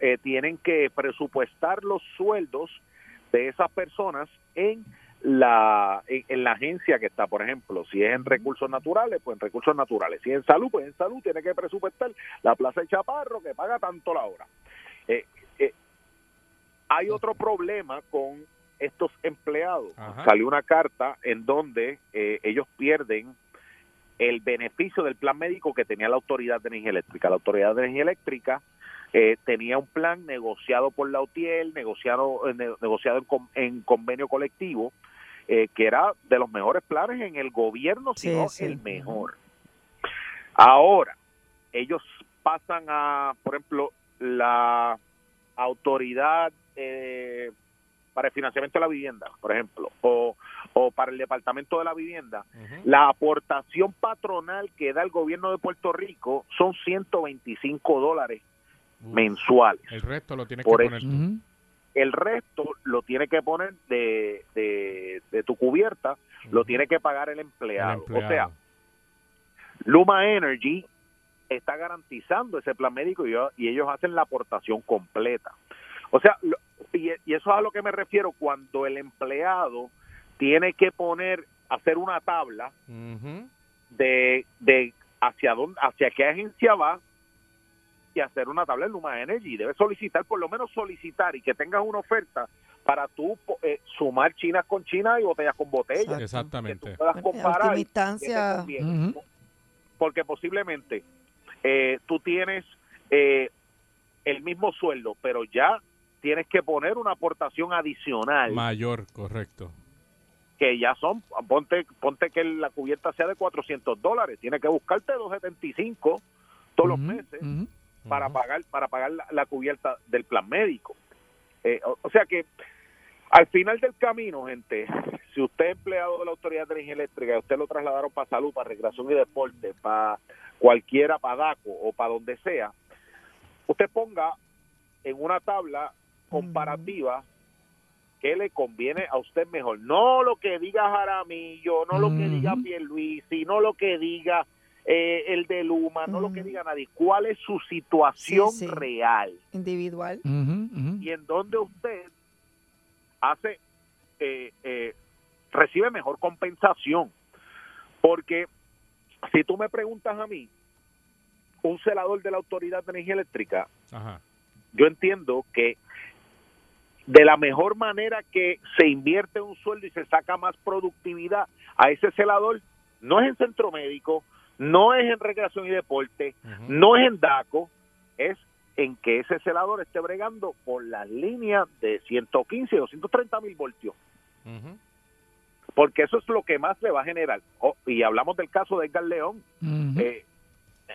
eh, tienen que presupuestar los sueldos de esas personas en la en, en la agencia que está, por ejemplo, si es en recursos naturales, pues en recursos naturales, si es en salud, pues en salud tiene que presupuestar la plaza de Chaparro que paga tanto la hora. Eh, eh, hay otro problema con estos empleados.
Ajá.
Salió una carta en donde eh, ellos pierden el beneficio del plan médico que tenía la Autoridad de Energía Eléctrica. La Autoridad de Energía Eléctrica eh, tenía un plan negociado por la UTIEL, negociado, eh, ne- negociado en, con- en convenio colectivo, eh, que era de los mejores planes en el gobierno, si
Sí,
no
sí.
el mejor. Ahora, ellos pasan a, por ejemplo, la autoridad eh, para el financiamiento de la vivienda, por ejemplo, o, o para el departamento de la vivienda, la aportación patronal que da el gobierno de Puerto Rico son 125 dólares mensuales.
El resto lo tienes
Por
que poner tú.
El resto lo tiene que poner de, de, de tu cubierta, lo tiene que pagar el empleado.
El empleado.
O sea, Luma Energy está garantizando ese plan médico y, ellos hacen la aportación completa. O sea, y, y eso es a lo que me refiero cuando el empleado tiene que poner, hacer una tabla de, de hacia dónde, hacia qué agencia va y hacer una tabla en Luma Energy. Debe solicitar, por lo menos solicitar y que tengas una oferta para tú po- eh, sumar chinas con chinas y botellas con botellas.
Exactamente.
puedas
En
comparar
última
y
instancia,
que te conviene. porque posiblemente eh, tú tienes eh, el mismo sueldo, pero ya tienes que poner una aportación adicional
Mayor, correcto.
que ya son, ponte, ponte que la cubierta sea de 400 dólares, tienes que buscarte 275 todos los meses para pagar para pagar la, la cubierta del plan médico. Eh, o, o sea que al final del camino, gente, si usted es empleado de la Autoridad de Energía Eléctrica y usted lo trasladaron para salud, para recreación y deporte, para cualquiera, para DACO o para donde sea, usted ponga en una tabla comparativa qué le conviene a usted mejor. No lo que diga Jaramillo, no lo que diga Pierluisi, no lo que diga eh, el de Luma, no lo que diga nadie. ¿Cuál es su situación
Sí, sí.
real?
Individual.
y en donde usted hace eh, eh, recibe mejor compensación porque si tú me preguntas a mí un celador de la autoridad de energía eléctrica
Ajá.
yo entiendo que de la mejor manera que se invierte un sueldo y se saca más productividad a ese celador no es en centro médico, no es en recreación y deporte, no es en DACO, es en que ese celador esté bregando por las líneas de 115 y 230 mil voltios. Porque eso es lo que más le va a generar. Oh, y hablamos del caso de Edgar León. Eh,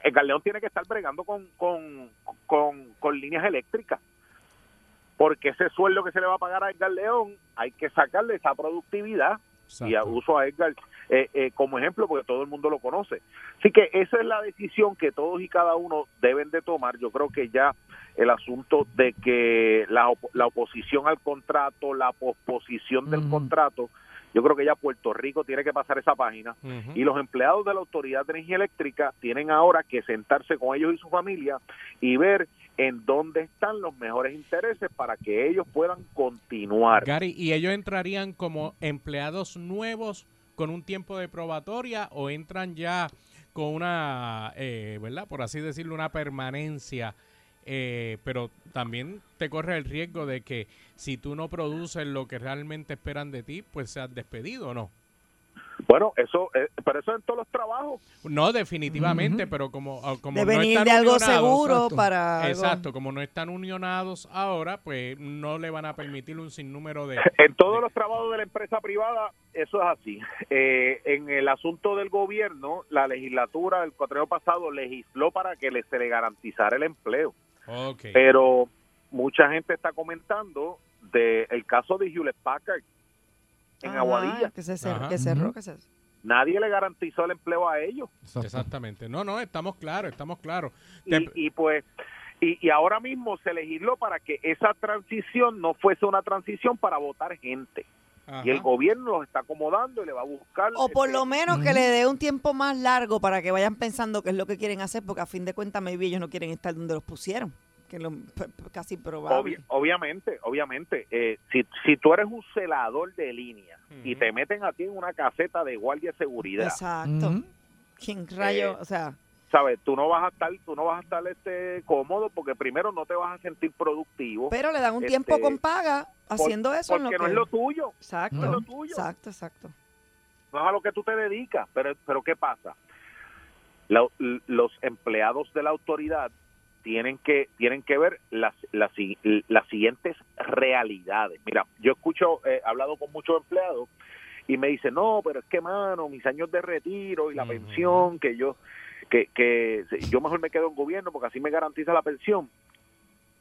Edgar León tiene que estar bregando con, con, con, con líneas eléctricas. Porque ese sueldo que se le va a pagar a Edgar León, hay que sacarle esa productividad. Y a- uso a Edgar eh, eh, como ejemplo porque todo el mundo lo conoce. Así que esa es la decisión que todos y cada uno deben de tomar. Yo creo que ya el asunto de que la, op- la oposición al contrato, la posposición del contrato, yo creo que ya Puerto Rico tiene que pasar esa página y los empleados de la Autoridad de Energía Eléctrica tienen ahora que sentarse con ellos y su familia y ver en dónde están los mejores intereses para que ellos puedan continuar.
Gary, ¿y ellos entrarían como empleados nuevos con un tiempo de probatoria o entran ya con una, eh, ¿verdad? Por así decirlo, una permanencia? Eh, pero también te corre el riesgo de que si tú no produces lo que realmente esperan de ti, pues seas despedido o no.
Bueno, eso, eh, pero eso en todos los trabajos.
No, definitivamente, pero como, ah, como
De
no
venir
están
de algo
unionados-
seguro para algo-
Exacto, como no están unionados ahora, pues no le van a permitir un sinnúmero de...
En todos los trabajos de la empresa privada, eso es así. Eh, en el asunto del gobierno, la legislatura del cuatreno pasado legisló para que le, se le garantizara el empleo. Pero mucha gente está comentando del caso de Hewlett Packard en
Ah,
Aguadilla.
Que se cerró, que cerró, que se-
Nadie le garantizó el empleo a ellos.
Exactamente. No, no, estamos claros, estamos claros.
Y, y pues, y, y ahora mismo se legisló para que esa transición no fuese una transición para votar gente. Y el gobierno los está acomodando y le va a buscar.
O por lo
este,
menos que le dé un tiempo más largo para que vayan pensando qué es lo que quieren hacer, porque a fin de cuentas, maybe ellos no quieren estar donde los pusieron, que es lo casi probable.
Obvi- obviamente, obviamente, eh, si, si tú eres un celador de línea y te meten a ti en una caseta de guardia de seguridad,
Exacto. ¿Quién rayo?
Eh,
o sea,
sabes, tú no vas a estar, tú no vas a estar este cómodo porque primero no te vas a sentir productivo.
pero le dan un
Este,
tiempo con paga
por-
haciendo eso. en
porque
lo
no
que-
es lo tuyo.
Exacto.
No es lo tuyo.
Exacto, exacto.
no es a lo que tú te dedicas. Pero, pero ¿qué pasa? La- los empleados de la autoridad tienen que tienen que ver las, las, las siguientes realidades. Mira, yo escucho, eh, he hablado con muchos empleados y me dicen, no, pero es que, mano, mis años de retiro y la pensión, que yo que, que yo mejor me quedo en gobierno porque así me garantiza la pensión.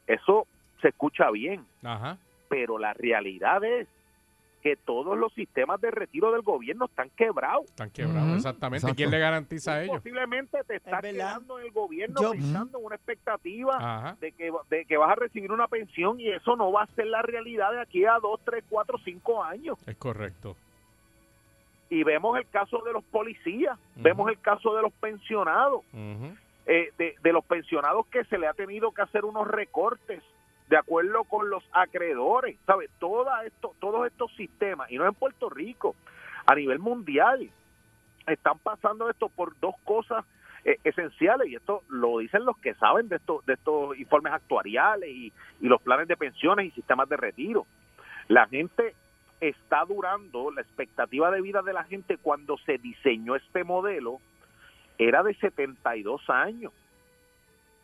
Eso se escucha bien,
Ajá.
pero la realidad es que todos los sistemas de retiro del gobierno están quebrados.
Están quebrados, exactamente.
Exacto.
¿Quién le garantiza a ellos?
Posiblemente te está quedando en el gobierno
Yo-
pensando en una expectativa
Ajá.
de que, de que vas a recibir una pensión y eso no va a ser la realidad de aquí a dos, tres, cuatro, cinco años.
Es correcto.
Y vemos el caso de los policías, vemos el caso de los pensionados, eh, de, de los pensionados que se le ha tenido que hacer unos recortes de acuerdo con los acreedores, ¿sabes? Toda esto, todos estos sistemas, y no en Puerto Rico, a nivel mundial, están pasando esto por dos cosas eh, esenciales, y esto lo dicen los que saben de, estos de estos informes actuariales y, y los planes de pensiones y sistemas de retiro. La gente está durando, la expectativa de vida de la gente cuando se diseñó este modelo era de 72 años.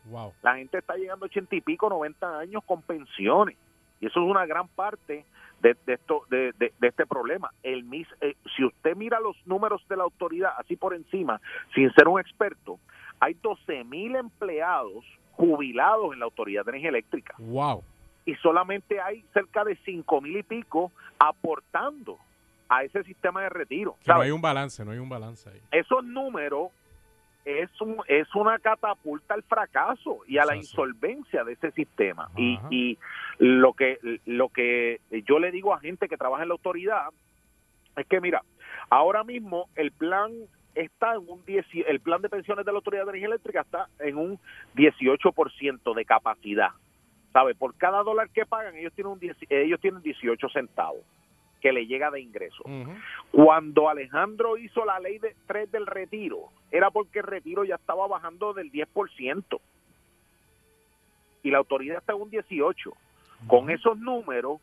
Wow.
La gente está llegando a 80 y pico, 90 años con pensiones. Y eso es una gran parte de, de esto, de, de- de este problema. El mis, eh, si usted mira los números de la autoridad así por encima, sin ser un experto, hay 12 mil empleados jubilados en la Autoridad de Energía Eléctrica
Wow.
Y solamente hay cerca de 5 mil y pico aportando a ese sistema de retiro.
Que no hay un balance, no hay un balance ahí.
Esos números es, un, es una catapulta al fracaso y a la insolvencia de ese sistema. Y, y lo que lo que yo le digo a gente que trabaja en la autoridad es que mira, ahora mismo el plan está en un 10, el plan de pensiones de la Autoridad de Energía Eléctrica está en un 18% de capacidad. ¿Sabe? Por cada dólar que pagan, ellos tienen un 10 ellos tienen 18 centavos que le llega de ingreso. Cuando Alejandro hizo la ley de 3 del retiro, era porque el retiro ya estaba bajando del 10%. Y la autoridad está en un 18. Con esos números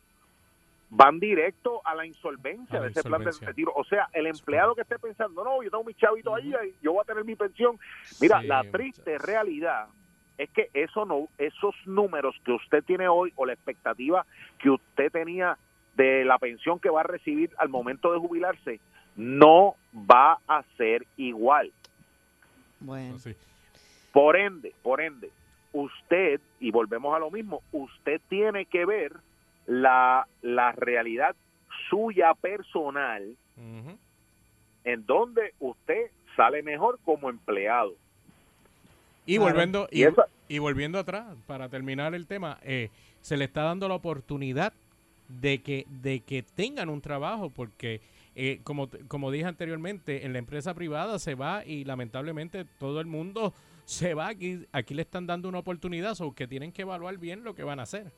van directo a la insolvencia
A la
de ese plan de retiro. O sea, el empleado que esté pensando, no, yo tengo mi chavito ahí, ahí, yo voy a tener mi pensión. Mira,
Sí,
la triste realidad es que eso no, esos números que usted tiene hoy o la expectativa que usted tenía de la pensión que va a recibir al momento de jubilarse no va a ser igual.
Bueno.
Por ende, por ende, usted, y volvemos a lo mismo, usted tiene que ver la, la realidad suya personal en donde usted sale mejor como empleado.
Y
Claro.
volviendo y,
Y esa-
y volviendo atrás, para terminar el tema, eh, se le está dando la oportunidad de que, de que tengan un trabajo, porque eh, como, como dije anteriormente, en la empresa privada se va y lamentablemente todo el mundo se va. Aquí, aquí le están dando una oportunidad, o que tienen que evaluar bien lo que van a hacer.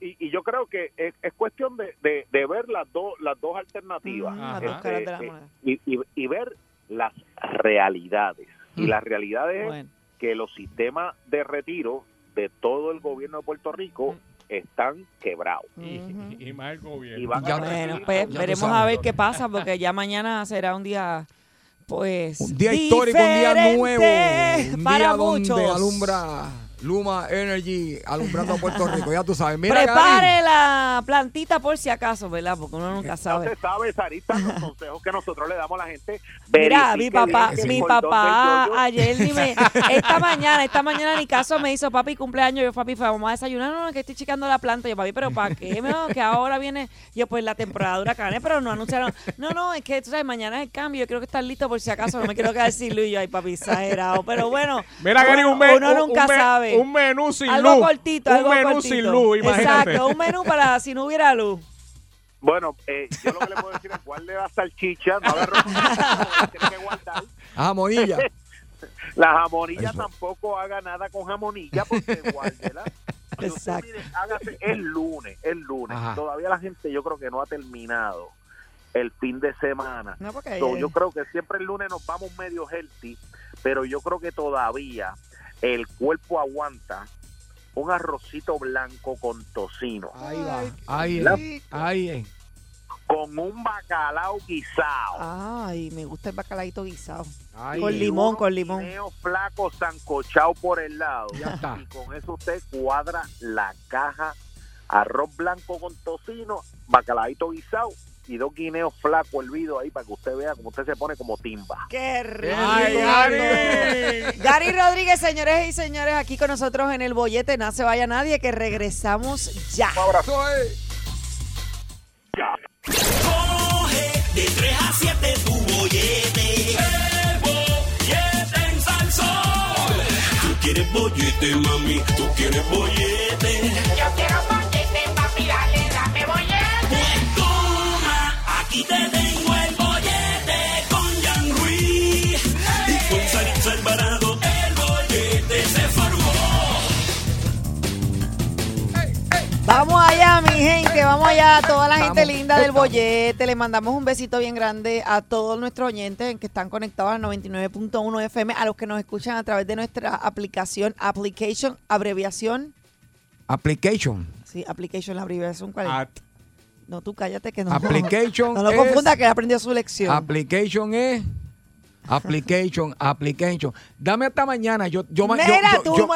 Y, y yo creo que es, es cuestión de, de- de ver las dos las dos alternativas
las
Este,
la
eh, y- y ver las realidades y las realidades es
Bueno.
que los sistemas de retiro de todo el gobierno de Puerto Rico están quebrados
Y, y más el gobierno.
Y van a
Bueno, pues
Ya
veremos
sabes.
a ver qué pasa, porque ya mañana será un día, pues.
Un día histórico, un día nuevo. Un
para
día
muchos.
donde alumbra Luma Energy alumbrando a Puerto Rico. Ya tú sabes. Mira,
Prepare
Gary.
la plantita por si acaso, ¿verdad? Porque uno nunca
No
sabe.
se sabe, Sarita, los consejos que nosotros le damos a la gente.
Mira, mi papá, mi papá ayer ni me, esta mañana, esta mañana ni caso me hizo papi cumpleaños, yo papi fue, vamos a desayunar, no, no, que estoy checando la planta, yo papi, pero ¿para qué? No, que ahora viene, yo pues la temporada de huracanes, pero no anunciaron, no, no, es que tú sabes, mañana es el cambio, yo creo que estar listo por si acaso, no me quiero quedar sin luz, y yo, ay papi, exagerado, pero bueno,
Mira, un, me-
uno
un-
nunca
un
sabe.
Un menú sin
algo
luz.
cortito,
Un
algo
menú
cortito.
sin luz, imagínate.
Exacto, un menú para si no hubiera luz.
Bueno, eh, yo lo que le puedo decir es guarde la salchicha, no agarre tiene que guardar.
Jamonilla.
La jamonilla tampoco haga nada con jamonilla porque guárdela.
Exacto.
mire, hágase el lunes, el lunes.
Ajá.
Todavía la gente yo creo que no ha terminado el fin de semana.
No, porque
So, yo creo que siempre el lunes nos vamos medio healthy, pero yo creo que todavía el cuerpo aguanta un arrocito blanco con tocino.
Ahí va. Ahí. Ahí es.
Con un bacalao guisado.
Ay, me gusta el bacalaito guisado.
Ay,
con limón, con limón.
guineos flacos sancochado por el lado.
Ya está.
Y con eso usted cuadra la caja arroz blanco con tocino, bacalaito guisado y dos guineos flacos hervidos ahí para que usted vea cómo usted se pone como timba.
¡Qué rico!
Ay,
Gary.
Gary Rodríguez, señores y señores, aquí con nosotros en el bollete. No se vaya nadie, que regresamos ya.
Coge de 3 a 7 tu bollete. El bollete en Salsón. Tú quieres bollete, mami, tú quieres bollete.
Yo quiero bollete,
aquí te tengo el bollete con Jan Ruiz. Y con Saritza Alvarado, el bollete se formó.
Vamos allá, mi gente, vamos allá a toda la gente linda del bollete. Le mandamos un besito bien grande a todos nuestros oyentes que están conectados al 99.1 FM, a los que nos escuchan a través de nuestra aplicación, application, abreviación.
Application.
Sí, application, la abreviación, ¿cuál es?
At.
No, tú cállate que no.
Application
No lo
es-
confunda que aprendió su lección.
Application es application, application. Dame hasta mañana. Yo, yo,
Mira,
yo,
tú,
yo-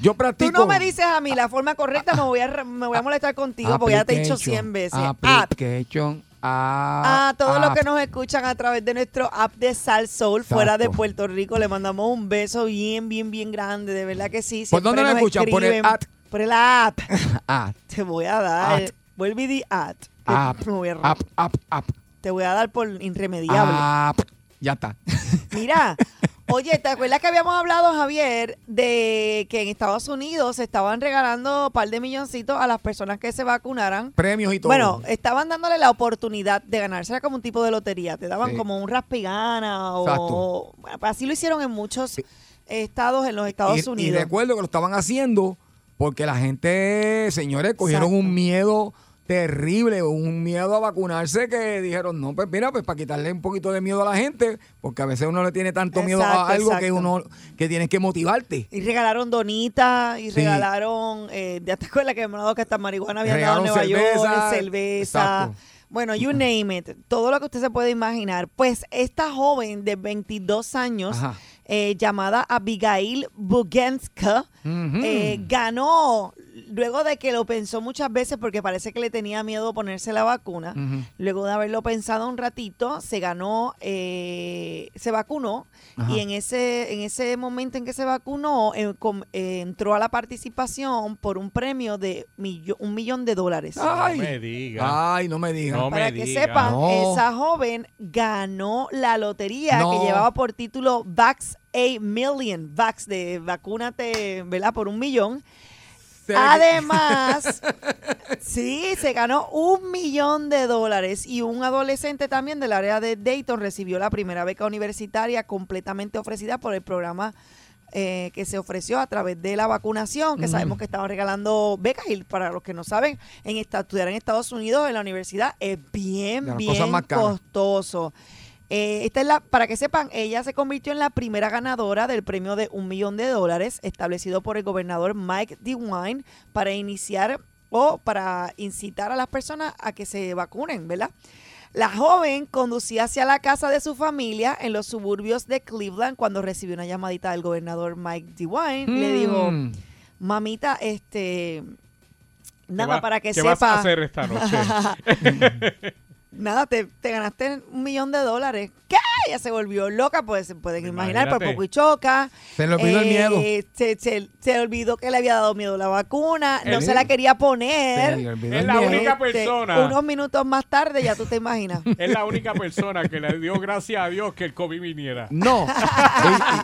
yo
Tú
practico.
no me dices a mí la forma correcta, me voy a, me voy a molestar contigo porque ya te he dicho 100 veces. App.
Application.
A todos los
app.
que nos escuchan a través de nuestro app de Sal Soul fuera de. Puerto Rico, le mandamos un beso bien, bien, bien grande. De verdad que sí.
¿Por dónde nos escuchan? ¿Por el
escriben.
app?
Por el app.
Ah,
Te voy a dar.
At.
Vuelve y di at.
App, app, app,
Te voy a dar por irremediable.
Ya está.
Mira, oye, ¿te acuerdas que habíamos hablado, Javier, de que en Estados Unidos se estaban regalando un par de milloncitos a las personas que se vacunaran?
Premios y todo.
Bueno, estaban dándole la oportunidad de ganarse, era como un tipo de lotería, te daban
Sí.
como un raspigana o... Bueno, pues así lo hicieron en muchos estados en los Estados
y, y
Unidos.
recuerdo que lo estaban haciendo porque la gente, señores, cogieron
Exacto.
un miedo terrible, un miedo a vacunarse que dijeron, no, pues mira, pues para quitarle un poquito de miedo a la gente, porque a veces uno le tiene tanto miedo a algo que uno, que tienes que motivarte.
Y regalaron donitas, y
Sí.
regalaron, eh, ya te acuerdas que hemos hablado que hasta marihuana habían dado en Nueva
Regalaron
York,
cerveza,
cerveza.
exacto.
Bueno, you name it, todo lo que usted se puede imaginar. Pues esta joven de 22 años, eh, llamada Abigail Bugenska, eh, ganó luego de que lo pensó muchas veces porque parece que le tenía miedo ponerse la vacuna. Luego de haberlo pensado un ratito, se ganó, eh, se vacunó
Ajá.
y en ese en ese momento en que se vacunó eh, com- eh, entró a la participación por un premio de millo- un millón de dólares.
Ay,
No me diga.
ay, no me digas.
No
Para
me
que
diga.
sepan,
No.
esa joven ganó la lotería
No.
que llevaba por título Vax a Million, Vax de vacúnate, ¿verdad? Por un millón. Además, sí, se ganó un millón de dólares y un adolescente también del área de Dayton recibió la primera beca universitaria completamente ofrecida por el programa eh, que se ofreció a través de la vacunación, que sabemos que estaban regalando becas y para los que no saben, en esta, estudiar en Estados Unidos en la universidad es bien, bien
caras.
Eh, esta es la, para que sepan, ella se convirtió en la primera ganadora del premio de un millón de dólares establecido por el gobernador Mike DeWine para iniciar o para incitar a las personas a que se vacunen, ¿verdad? La joven conducía hacia la casa de su familia en los suburbios de Cleveland cuando recibió una llamadita del gobernador Mike DeWine. Le dijo,
Mm.
mamita, este,
¿Qué
nada
va-
para que
¿Qué
sepa.
vas a hacer esta noche?
Nada, te, te ganaste un millón de dólares. ¿Qué? Ella se volvió loca, pues se pueden imaginar, por poco y choca.
Se le olvidó el miedo.
Se, se- se olvidó que le había dado miedo la vacuna, no se la quería poner.
le
Es la
miedo.
única
Este,
persona.
Unos minutos más tarde, ya tú te imaginas.
Es la única persona que le dio gracias a Dios que el COVID viniera.
No.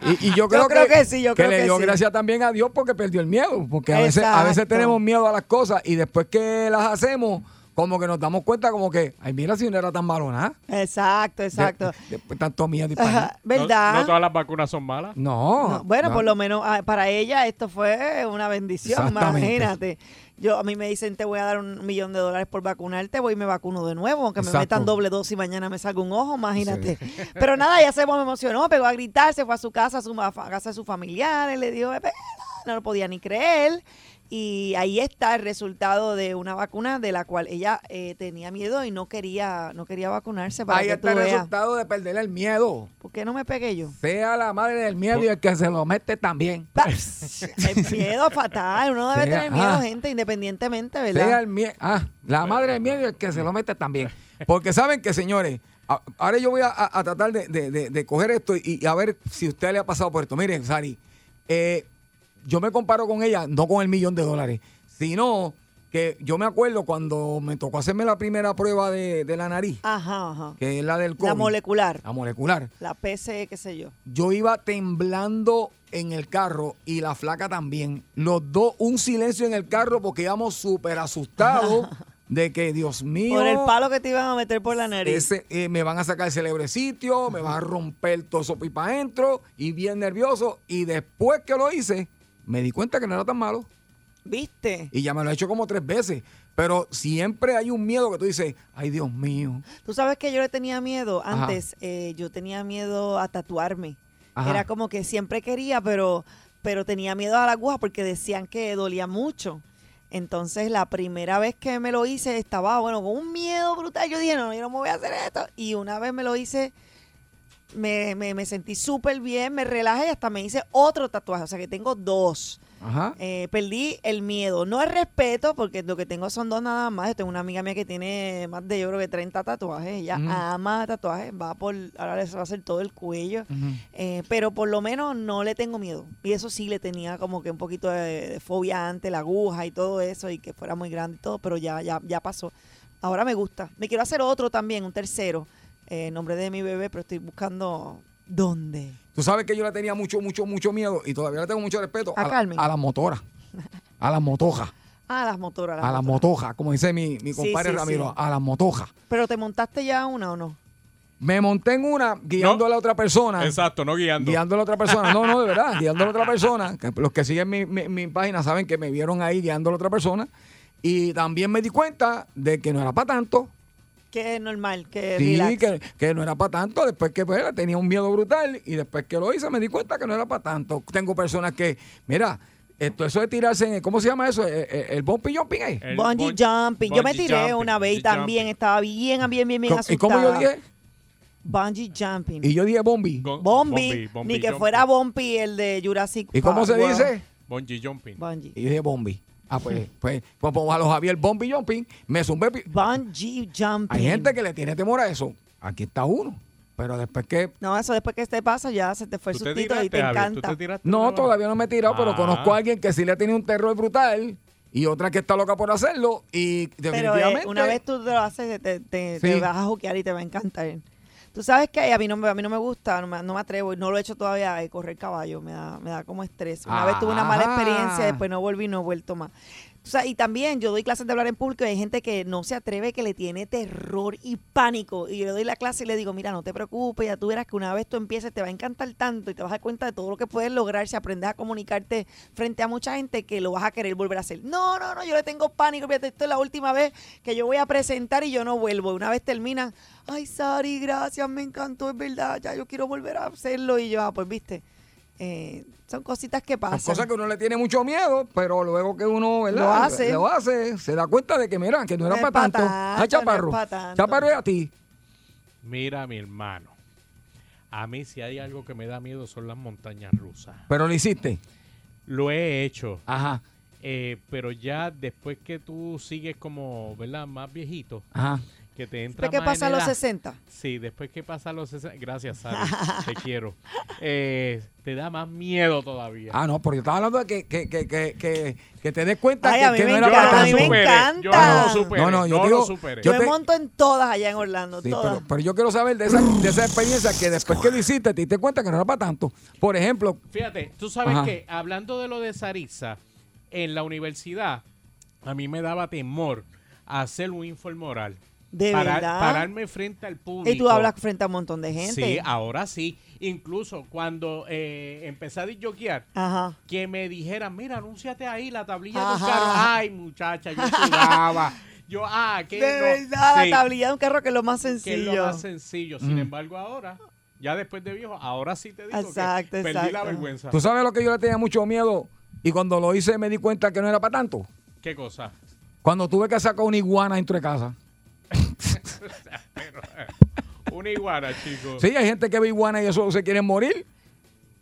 Y, y- y yo creo,
creo que sí, yo creo
le
que
dio
sí.
gracias también a Dios porque perdió el miedo. Porque a veces, a veces tenemos miedo a las cosas y después que las hacemos, como que nos damos cuenta como que, ay, mira si no era tan malo nada.
Exacto, exacto.
De- después tanto miedo y
Ajá, ¿Verdad?
No, no todas las vacunas son malas.
No.
No, bueno,
no.
por lo menos ah, para ella esto fue una bendición, imagínate. Yo a mí me dicen te voy a dar un millón de dólares por vacunarte, voy y me vacuno de nuevo, aunque me metan doble dosis y mañana me salga un ojo, imagínate. Pero nada, ya se me emocionó, pegó a gritar, se fue a su casa, a su a casa de sus familiares, le dijo, no lo podía ni creer. Y ahí está el resultado de una vacuna de la cual ella eh, tenía miedo y no quería no quería vacunarse para
Ahí
que
está el
veas.
resultado de perder el miedo.
¿Por qué no me pegué yo?
Sea la madre del miedo y el que se lo mete también.
El miedo fatal, uno debe
Sea-
tener miedo,
ah.
gente, independientemente,
Sea
¿verdad?
el miedo. Ah, la madre del miedo y el que se lo mete también. Porque saben que, señores, ahora yo voy a, a- a tratar de, de- de- de coger esto y, y a ver si a usted le ha pasado por esto. Miren, Sari, eh, yo me comparo con ella, no con el millón de dólares, sino que yo me acuerdo cuando me tocó hacerme la primera prueba de, de la nariz,
Ajá, ajá.
que es la del COVID.
La molecular,
La molecular.
la PC, qué sé yo.
Yo iba temblando en el carro y la flaca también. Los dos, un silencio en el carro porque íbamos súper asustados de que, Dios mío,
Por el palo que te iban a meter por la nariz.
ese, eh, me van a sacar el celebrecitio, me van a romper todo eso pipa adentro y bien nervioso. Y después que lo hice, me di cuenta que no era tan malo.
¿Viste?
Y ya me lo he hecho como tres veces. Pero siempre hay un miedo que tú dices, ay Dios mío.
Tú sabes que yo le tenía miedo. Antes eh, yo tenía miedo a tatuarme.
Ajá.
Era como que siempre quería, pero, pero tenía miedo a la aguja porque decían que dolía mucho. Entonces la primera vez que me lo hice estaba, bueno, con un miedo brutal. Yo dije, no, yo no me voy a hacer esto. Y una vez me lo hice, me, me, me sentí súper bien, me relajé y hasta me hice otro tatuaje. O sea que tengo dos.
Ajá.
Eh, perdí el miedo, no el respeto, porque lo que tengo son dos nada más. Yo tengo una amiga mía que tiene más de, yo creo que 30 tatuajes. Ella ama tatuajes, va por, ahora les va a hacer todo el cuello. Eh, pero por lo menos no le tengo miedo. Y eso sí le tenía como que un poquito de, de fobia antes, la aguja y todo eso, y que fuera muy grande y todo, pero ya, ya, ya pasó. Ahora me gusta. Me quiero hacer otro también, un tercero, eh, en nombre de mi bebé, pero estoy buscando dónde.
Tú sabes que yo le tenía mucho, mucho, mucho miedo y todavía le tengo mucho respeto
A
la-
Carmen.
a las motoras. A las motojas.
Ah, las motoras.
A las motojas, como dice mi, mi compadre
sí,
Ramiro,
sí.
a las motojas.
Pero te montaste ya una o no?
Me monté en una guiando
No.
a la otra persona.
Exacto, no guiando.
Guiando a la otra persona. No, no, de verdad, guiando a la otra persona. Los que siguen mi, mi- mi página saben que me vieron ahí guiando a la otra persona. Y también me di cuenta de que no era para tanto.
Que es normal, que
Sí,
relax.
que, que no era para tanto. Después que pues, tenía un miedo brutal y después que lo hice me di cuenta que no era para tanto. Tengo personas que, mira, esto, eso de tirarse en, el- ¿cómo se llama eso? El, el, el bumpy jumping ahí.
El
Bungee
bun-
jumping. Yo me tiré
jumping,
una vez y también
jumping.
estaba bien, bien, bien, bien
¿Y
asustada.
cómo yo dije?
Bungee jumping.
Y yo dije bombi.
Bombi,
Bombi,
ni que
jumping.
fuera Bumpy el de Jurassic
¿Y cómo
Park,
se
wow.
dice?
Bungee jumping.
Bungee.
Y yo dije bombi. Ah, pues, pues, pues, pues, a los Javier Bombi Jumping, me zumbé.
Bungee jumping.
Hay gente que le tiene temor a eso. Aquí está uno. Pero después que.
No, eso después que te pasa ya se te fue el
¿Tú te
sustito y te encanta.
te
No, todavía no me he tirado, pero
Ah.
conozco a alguien que sí le ha tenido un terror brutal y otra que está loca por hacerlo. Y
Pero eh,
definitivamente.
una vez tú lo haces, te, te-
Sí.
te vas a juquear y te va a encantar. Tú sabes que a mí no, me- a mí no me gusta, no me, no me atrevo, y no lo he hecho todavía, eh, correr caballo, me da, me da como estrés. Una vez tuve una mala experiencia, después no volví no he vuelto más. O sea, y también yo doy clases de hablar en público y hay gente que no se atreve, que le tiene terror y pánico. Y yo le doy la clase y le digo, mira, no te preocupes, ya tú verás que una vez tú empieces te va a encantar tanto y te vas a dar cuenta de todo lo que puedes lograr si aprendes a comunicarte frente a mucha gente que lo vas a querer volver a hacer. No, no, no, yo le tengo pánico, fíjate, esto es la última vez que yo voy a presentar y yo no vuelvo. Una vez terminan, ay, Sari, gracias, me encantó, es verdad, ya yo quiero volver a hacerlo. Y yo, ah, pues viste, eh, son cositas que
Son
pasan.
cosas que uno le tiene mucho miedo, pero luego que uno ¿verdad?
Lo hace.
lo hace, se da cuenta de que, mira, que no era
No
para
pa'
tanto.
no es
chaparro.
pa' tanto.
Chaparro es a ti.
Mira, mi hermano. A mí si hay algo que me da miedo son las montañas rusas.
Pero lo hiciste.
Lo he hecho.
Ajá,
eh, pero ya después que tú sigues como, ¿verdad? Más viejito,
ajá.
Que te entra
Después que pasa los
edad.
60.
Sí, después que pasa los 60. Gracias, Sari. te quiero. Eh, te da más miedo todavía.
Ah, no, porque yo estaba hablando de que, que, que, que, que, que te des cuenta
Ay,
que,
a mí
que
me
no era
encanta,
para
a mí
tanto.
me encanta.
Yo no lo superé.
No, no, yo
no
digo-
lo.
Yo, me monto en todas allá en Orlando,
Sí,
todas.
pero, pero yo quiero saber de esa, de esa experiencia que después que lo hiciste te diste cuenta que no era para tanto. Por ejemplo,
Fíjate, tú sabes
Ajá.
que hablando de lo de Sarisa, en la universidad, a mí me daba temor hacer un informe oral.
De
Parar-
verdad.
Pararme frente al público.
Y tú hablas frente a un montón de gente.
Sí, ahora sí. Incluso cuando eh, empecé a disjoquear, que me dijeran, mira, anúnciate ahí la tablilla de un carro. Ay, muchacha, yo sudaba. yo, ah, que
De
no.
verdad,
Sí,
la tablilla de un carro que es lo más
que es
sencillo.
lo más sencillo. Sin
Mm.
embargo, ahora, ya después de viejo, ahora sí te digo
Exacto,
que perdí la
exacto.
vergüenza.
tú sabes lo que yo le tenía mucho miedo y cuando lo hice me di cuenta que no era para tanto.
¿Qué cosa?
Cuando tuve que sacar una iguana dentro de casa.
Pero, una iguana, chicos.
Sí, hay gente que ve iguana y eso se quieren morir.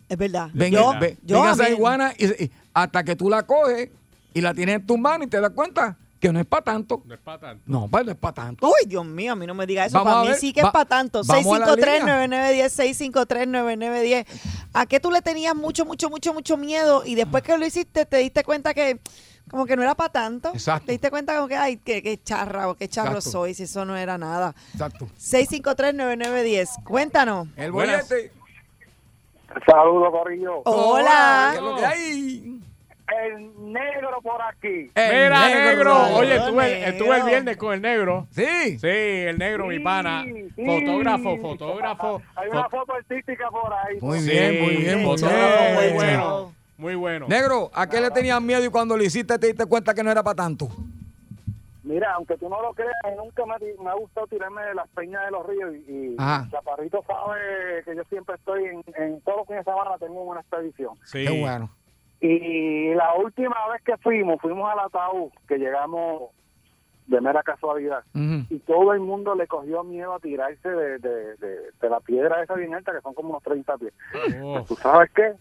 Es verdad.
Ven,
yo,
ve-
yo
ven
a
esa iguana y, y hasta que tú la coges y la tienes en tus manos y te das cuenta que no es para tanto.
No es para tanto.
No, pues no es para tanto.
Uy, Dios mío, a mí no me diga eso.
Vamos
para
a
mí
ver,
sí que es para tanto.
vamos a la
653-9910, 653-9910. ¿A qué tú le tenías mucho, mucho, mucho, mucho miedo y después que lo hiciste te diste cuenta que como que no era para tanto?
Exacto.
Te diste cuenta como que, ay, qué, qué charra o qué charro
Exacto.
soy si eso no era nada.
Exacto.
653-9910. Cuéntanos.
El bollete.
Saludos, Corillo.
Hola.
¿Qué es lo que hay?
El negro por aquí.
El
Mira, negro. Oye,
Negro.
estuve, estuve el viernes con el negro.
Sí.
Sí, el negro, mi pana.
Sí,
Fotógrafo, fotógrafo.
Hay una
Fo-
foto artística por ahí.
Muy
Sí,
bien, muy bien,
fotógrafo
bien.
muy bueno. Muy bueno.
Negro, ¿a qué le tenías miedo y cuando lo hiciste te diste cuenta que no era para tanto?
Mira, aunque tú no lo creas, nunca me, ha- me ha gustado tirarme de las peñas de los ríos y, y. Chaparrito sabe que yo siempre estoy en, en todos los fines de semana tengo una expedición.
Sí.
Qué bueno.
Y la última vez que fuimos, fuimos al ataúd, que llegamos de mera casualidad. Y todo el mundo le cogió miedo a tirarse de, de, de, de la piedra esa bien alta, que son como unos 30 pies.
Oh,
¿Tú sabes qué?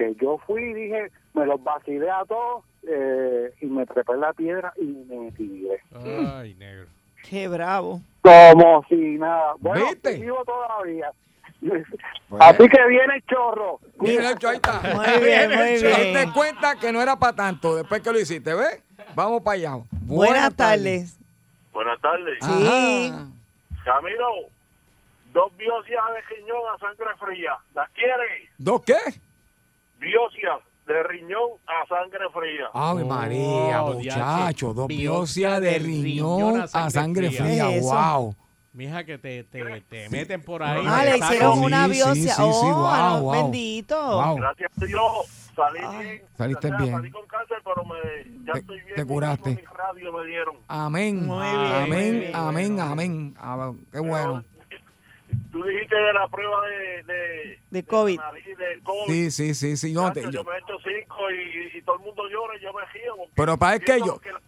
Que yo fui y dije, me los vacilé a todos eh, y me trepé en la piedra y me tiré.
ay, negro.
Qué bravo.
Como si nada. Bueno,
¿Viste?
vivo todavía. Así que viene el chorro.
Mira, ahí está.
Muy bien, muy
Te
bien.
cuenta que no era para tanto después que lo hiciste, ¿ves? Vamos para allá.
Buenas tardes.
Buenas tardes.
Sí.
Ajá.
Camilo, dos biopsias de riñón a sangre fría. ¿Las quiere?
¿Dos qué?
Biopsias de riñón a sangre fría.
Ave
Oh,
María, muchacho. Dos
Biopsia
biopsias de
de
riñón
riñón
a sangre
¿Qué
fría.
es eso?
Wow.
Mija, que te, te, te meten por ahí.
Ah,
te
le
sacan-
hicieron
Sí,
una
sí,
biopsia.
sí, sí,
oh,
wow,
no,
wow.
bendito.
Wow.
Gracias a Dios salí bien.
saliste
O sea,
bien.
Salí con cáncer, pero me, ya
Te-
estoy bien.
te curaste.
Mi radio me dieron.
Amén.
Muy bien,
amén,
muy bien.
amén, amén. Ah, qué bueno.
Tú dijiste de la prueba de... De,
De COVID.
nariz, de COVID.
Sí, sí, sí, sí. No, te-
Chacho,
yo,
yo me he hecho cinco y, y todo el mundo llora y yo me río. porque
Pero para es que yo-
que la-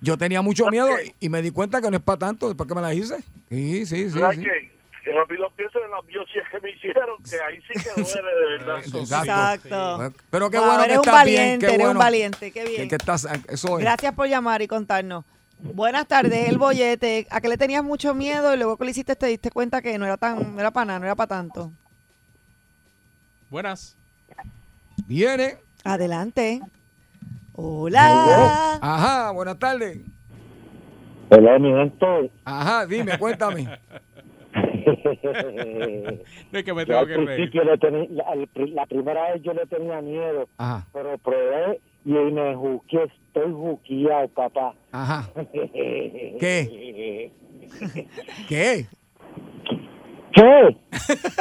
yo tenía mucho miedo y, y me di cuenta que no es para tanto después que me la hice. Sí, sí, sí.
¿Sabes
sí.
qué? Que rápido pienso en las biopsias que me hicieron, que ahí sí que duele de verdad.
Exacto.
Exacto.
Pero qué bueno que
eres un
estás bien.
valiente,
Qué
eres un
bueno
valiente, qué
que,
bien.
que estás, eso es.
Gracias por llamar y contarnos. Buenas tardes, el bollete. ¿A qué le tenías mucho miedo y luego que lo hiciste te diste cuenta que no era tan, no era para nada, no era para tanto?
Buenas.
Viene.
Adelante. Hola.
Ajá, buenas tardes.
Hola, mi gente.
Ajá, dime, cuéntame.
Es que me
Yo
tengo
al
que reír.
principio le tenía, la, la primera vez yo le tenía miedo,
Ajá,
pero probé y me juqué, estoy juqueado, papá.
ajá.
¿Qué?
¿Qué?
¿Qué?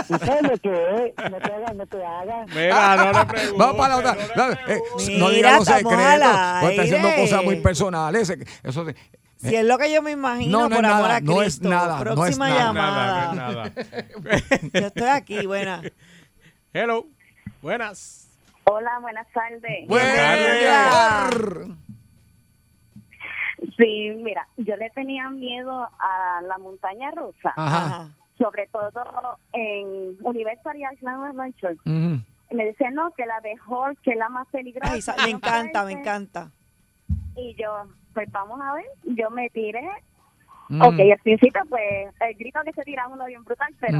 ¿Tú sabes lo que es? No te hagas, no te hagas.
Mira, no le preguntes.
Vamos para la otra.
no
eh, no digas los secretos. está haciendo cosas muy personales. Eso de-
Si es lo que yo me imagino,
No, no es
por amor
nada,
a
no es
Cristo.
nada, no es
Próxima
nada.
llamada.
Nada, no es nada.
Yo estoy aquí, buena.
Hello. Buenas.
Hola, buenas tardes.
Buenas
tardes.
Sí, mira, yo le tenía miedo a la montaña rusa,
Ajá.
Sobre todo en Universal Island Adventure. Me decían, no, que la Hulk, que es la más peligrosa.
Ay, me
no
encanta, me encanta.
Y yo, pues vamos a ver, yo me tiré.
Mm.
Ok, al principio, pues, el grito que se tira uno bien brutal, pero.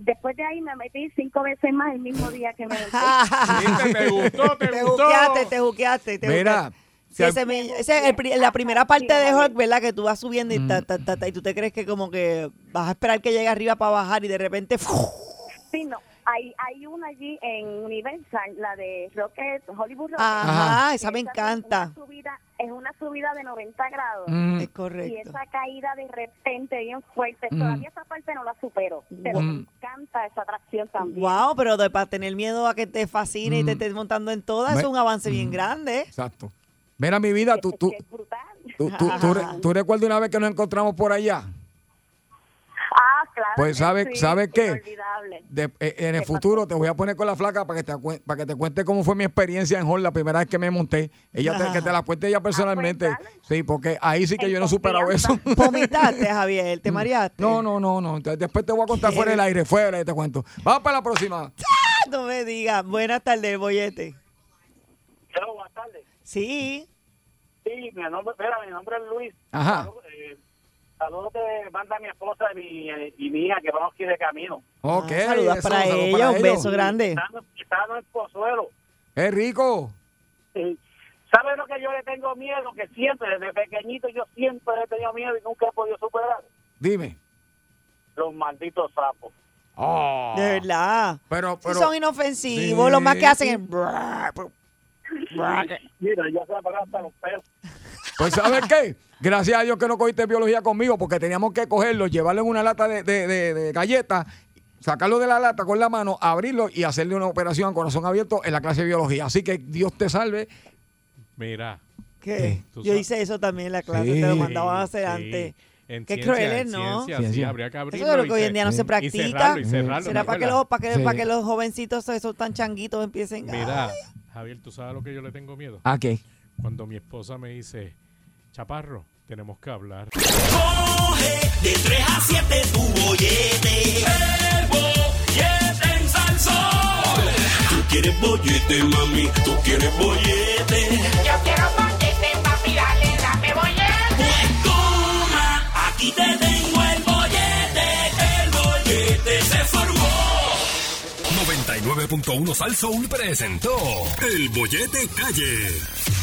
Después de ahí me metí cinco veces más el mismo día que me metí.
¿Viste? ¿Te gustó? ¿Te,
Te
gustó?
juqueaste, te juqueaste. te
Mira,
juqueaste.
si
Sí,
al-
ese me- ese es el la primera parte de Hulk, ¿verdad? Que tú vas subiendo y, ta, ta, ta, ta, y tú te crees que como que vas a esperar que llegue arriba para bajar y de repente...
Sí, no. Hay, hay una allí en Universal, la de Rocket, Hollywood Rocket.
Ajá, esa me
es
encanta.
Una subida, es una subida de 90 grados.
Mm.
Es
Y
correcto.
esa caída de repente bien fuerte,
Mm.
todavía esa parte no la supero, pero me
Mm.
encanta esa atracción también.
Wow, pero de, para tener miedo a que te fascine y te
Mm.
estés montando en todas,
Me-
es un avance bien
Mm.
grande.
Exacto. Mira, mi vida, tú,
Es
tú,
es
tú, tú, tú tú recuerdas una vez que nos encontramos por allá.
Ah, claro.
Pues, ¿sabe-
sí,
sabe qué? De- eh, en el
¿Qué
futuro te voy a poner con la flaca para que te, para que te cuente cómo fue mi experiencia en Hall la primera vez que me monté. Ella te, que te la cuente ella personalmente.
dale.
sí, porque ahí sí que
En
yo no he superado eso.
Vomitaste, Javier, te mareaste.
Mm. No, no, no, no. Entonces, después te voy a contar fuera del aire, fuera y te cuento. Vamos para la próxima.
No me digas. Buenas tardes, bollete.
Hello, buenas tardes.
Sí.
Sí, mi nombre, mira, mi nombre es Luis.
Ajá.
Saludos, te manda mi esposa y mi, y mi hija que vamos aquí de camino.
Ok.
Ah, saludos
eso,
para
saludos
ella, un
ellos.
beso grande.
Estando, estando en Pozuelo.
Es rico.
Eh, ¿Sabes lo que yo le tengo miedo? Que siempre, desde pequeñito, yo siempre le he tenido miedo y nunca he podido superar.
Dime.
Los malditos sapos.
Oh.
De verdad.
Pero,
Sí
pero.
son inofensivos,
Sí.
lo más que hacen es...
Mira, ya se hasta los pelos.
Pues, ¿sabes qué? Gracias a Dios que no cogiste biología conmigo, porque teníamos que cogerlo, llevarlo en una lata de, de, de- de galletas, sacarlo de la lata con la mano, abrirlo y hacerle una operación a corazón abierto en la clase de biología. Así que Dios te salve.
Mira.
¿Qué?
Tú
Yo
sabes.
hice eso también en la clase,
Sí.
te lo mandaban a hacer
Sí,
antes.
En
Qué
ciencia,
crueles, ¿no?
Ciencia, sí,
Ciencia.
habría que
Eso es lo que hoy en día no se
y
practica.
cerrarlo, y cerrarlo,
¿Será
¿te
para que, los, para, que,
Sí.
para que los jovencitos esos tan changuitos empiecen?
Mira, Javier, ¿tú sabes a lo que yo le tengo miedo?
¿A qué?
Cuando mi esposa me dice, Chaparro, tenemos que hablar.
Coge de 3 a 7 tu bollete. El bollete en Salsón. Tú quieres bollete, mami, tú quieres bollete.
Yo quiero bollete, papi, dale, dame bollete.
Pues toma, aquí te tengo
99.1 Sal presentó El Bollete Calle.